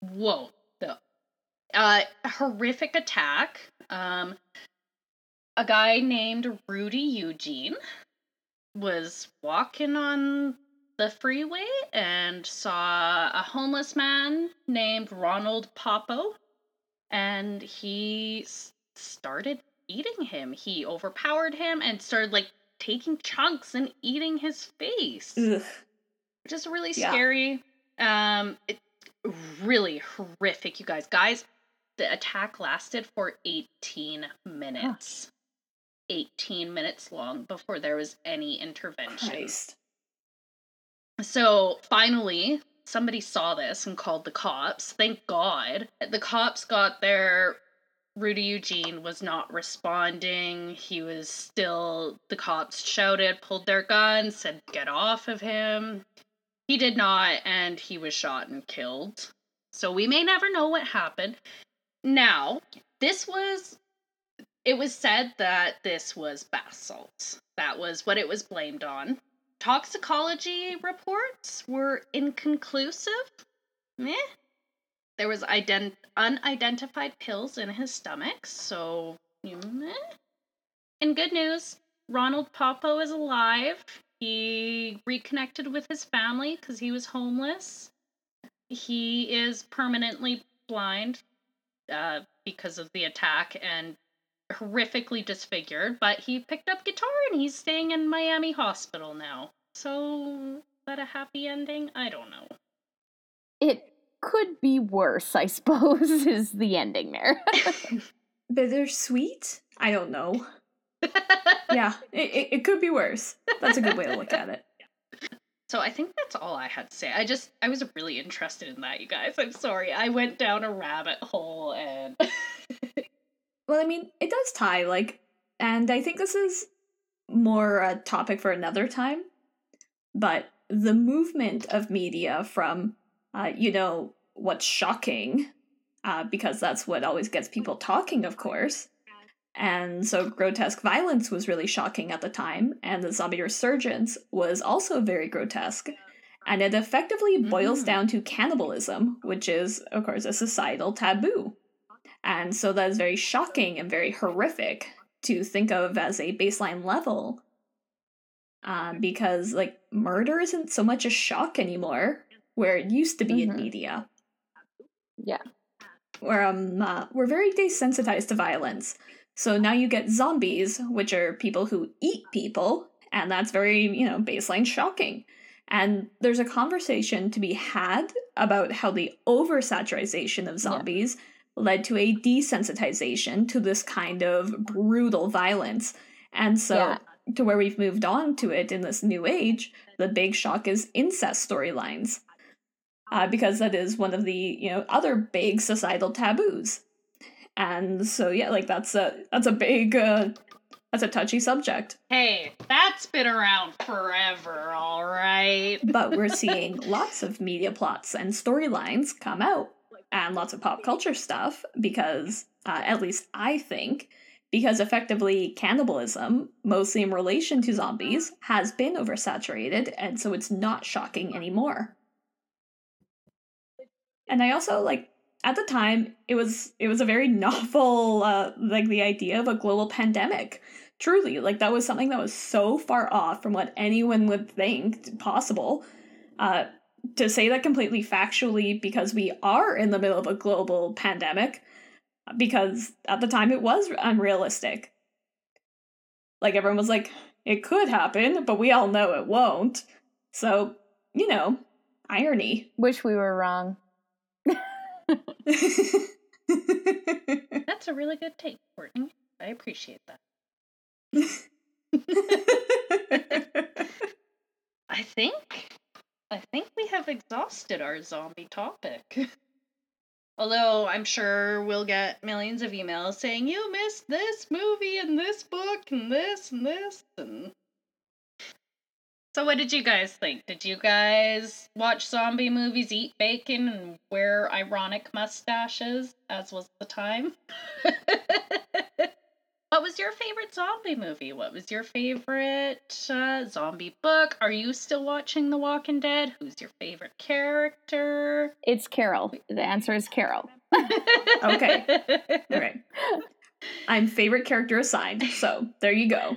[SPEAKER 1] won't, though. Uh, horrific attack. Um, a guy named Rudy Eugene was walking on the freeway and saw a homeless man named Ronald Popo, and he s- started eating him. He overpowered him and started like taking chunks and eating his face,
[SPEAKER 2] Ugh.
[SPEAKER 1] which is really
[SPEAKER 2] Yeah.
[SPEAKER 1] scary. Um, it, really horrific, you guys. Guys, the attack lasted for 18 minutes. 18 minutes long before there was any intervention.
[SPEAKER 2] Christ.
[SPEAKER 1] So finally, somebody saw this and called the cops. Thank God. The cops got there. Rudy Eugene was not responding. He was still. The cops shouted, pulled their guns, said, Get off of him. He did not, and he was shot and killed. So we may never know what happened. Now, this was. It was said that this was bath salts. That was what it was blamed on toxicology reports were inconclusive. Meh. There was ident- unidentified pills in his stomach, so meh. In good news, Ronald Popo is alive. He reconnected with his family because he was homeless. He is permanently blind uh, because of the attack and horrifically disfigured, but he picked up guitar and he's staying in Miami hospital now. So, is that a happy ending? I don't know.
[SPEAKER 3] It could be worse, I [LAUGHS] suppose, is the ending there. [LAUGHS]
[SPEAKER 2] Bittersweet? I don't know. [LAUGHS] yeah, it, it, it could be worse. That's a good way to look at it.
[SPEAKER 1] So I think that's all I had to say. I just I was really interested in that, you guys. I'm sorry. I went down a rabbit hole and
[SPEAKER 2] Well, I mean, it does tie, like, and I think this is more a topic for another time, but the movement of media from, uh, you know, what's shocking, uh, because that's what always gets people talking, of course. And so grotesque violence was really shocking at the time, and the zombie resurgence was also very grotesque. And it effectively boils
[SPEAKER 1] Mm.
[SPEAKER 2] down to cannibalism, which is, of course, a societal taboo. And so that is very shocking and very horrific to think of as a baseline level. Um, because like murder isn't so much a shock anymore, where it used to be in
[SPEAKER 3] Mhm.
[SPEAKER 2] media.
[SPEAKER 3] Yeah.
[SPEAKER 2] Where um uh, we're very desensitized to violence. So now you get zombies, which are people who eat people, and that's very, you know, baseline shocking. And there's a conversation to be had about how the oversaturation of zombies led to a desensitization to this kind of brutal violence. And so,
[SPEAKER 3] Yeah.
[SPEAKER 2] to where we've moved on to it in this new age, the big shock is incest storylines. Uh, because that is one of the you know other big societal taboos, and so yeah, like that's a that's a big uh, that's a touchy subject.
[SPEAKER 1] hey, that's been around forever, all right.
[SPEAKER 2] but we're [LAUGHS] seeing lots of media plots and storylines come out and lots of pop culture stuff because uh, at least i think because effectively cannibalism mostly in relation to zombies has been oversaturated and so it's not shocking anymore. And i also like at the time it was it was a very [LAUGHS] novel uh, like the idea of a global pandemic. Truly like that was something that was so far off from what anyone would think possible. Uh, to say that completely factually because we are in the middle of a global pandemic because at the time it was unrealistic like everyone was like it could happen but we all know it won't so you know irony
[SPEAKER 3] Wish we were wrong. [LAUGHS] [LAUGHS]
[SPEAKER 1] That's a really good take, Courtney. I appreciate that. [LAUGHS] I think I think we have exhausted our zombie topic. [LAUGHS] Although I'm sure we'll get millions of emails saying you missed this movie and this book and this and this and So what did you guys think? Did you guys watch zombie movies, eat bacon and wear ironic mustaches as was the time? [LAUGHS] What was your favorite zombie movie? What was your favorite uh, zombie book? Are you still watching The Walking Dead? Who's your favorite character?
[SPEAKER 3] It's Carol. The answer is Carol. [LAUGHS]
[SPEAKER 2] Okay. okay i'm favorite character assigned so there you go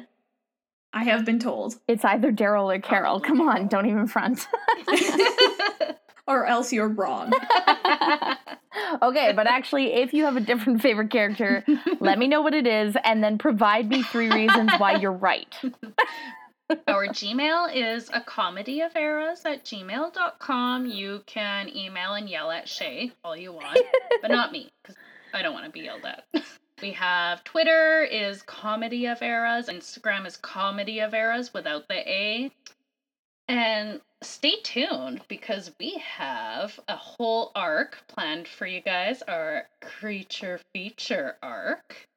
[SPEAKER 2] i have been told
[SPEAKER 3] It's either Daryl or Carol. Come on, don't even front. [LAUGHS] [LAUGHS]
[SPEAKER 2] or else you're wrong [LAUGHS]
[SPEAKER 3] okay, but actually, if you have a different favorite character, let me know what it is and then provide me three reasons why you're right. [LAUGHS]
[SPEAKER 1] Our Gmail is a comedy of eras at gmail.com. You can email and yell at Shay all you want, but not me, because I don't want to be yelled at. We have Twitter is Comedy of Eras, Instagram is Comedy of Eras without the A. And stay tuned because we have a whole arc planned for you guys, our creature feature arc.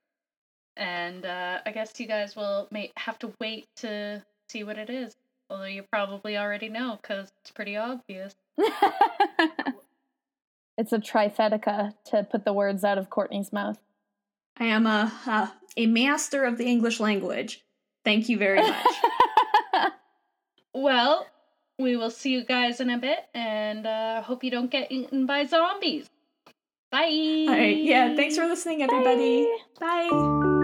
[SPEAKER 1] And uh, I guess you guys will may have to wait to see what it is. Although you probably already know because it's pretty obvious. [LAUGHS]
[SPEAKER 3] it's a trifetica to put the words out of Courtney's mouth.
[SPEAKER 2] i am a uh, a master of the english language thank you very [LAUGHS] much
[SPEAKER 1] Well, we will see you guys in a bit and uh, hope you don't get eaten by zombies. Bye.
[SPEAKER 2] all right yeah thanks for listening everybody bye.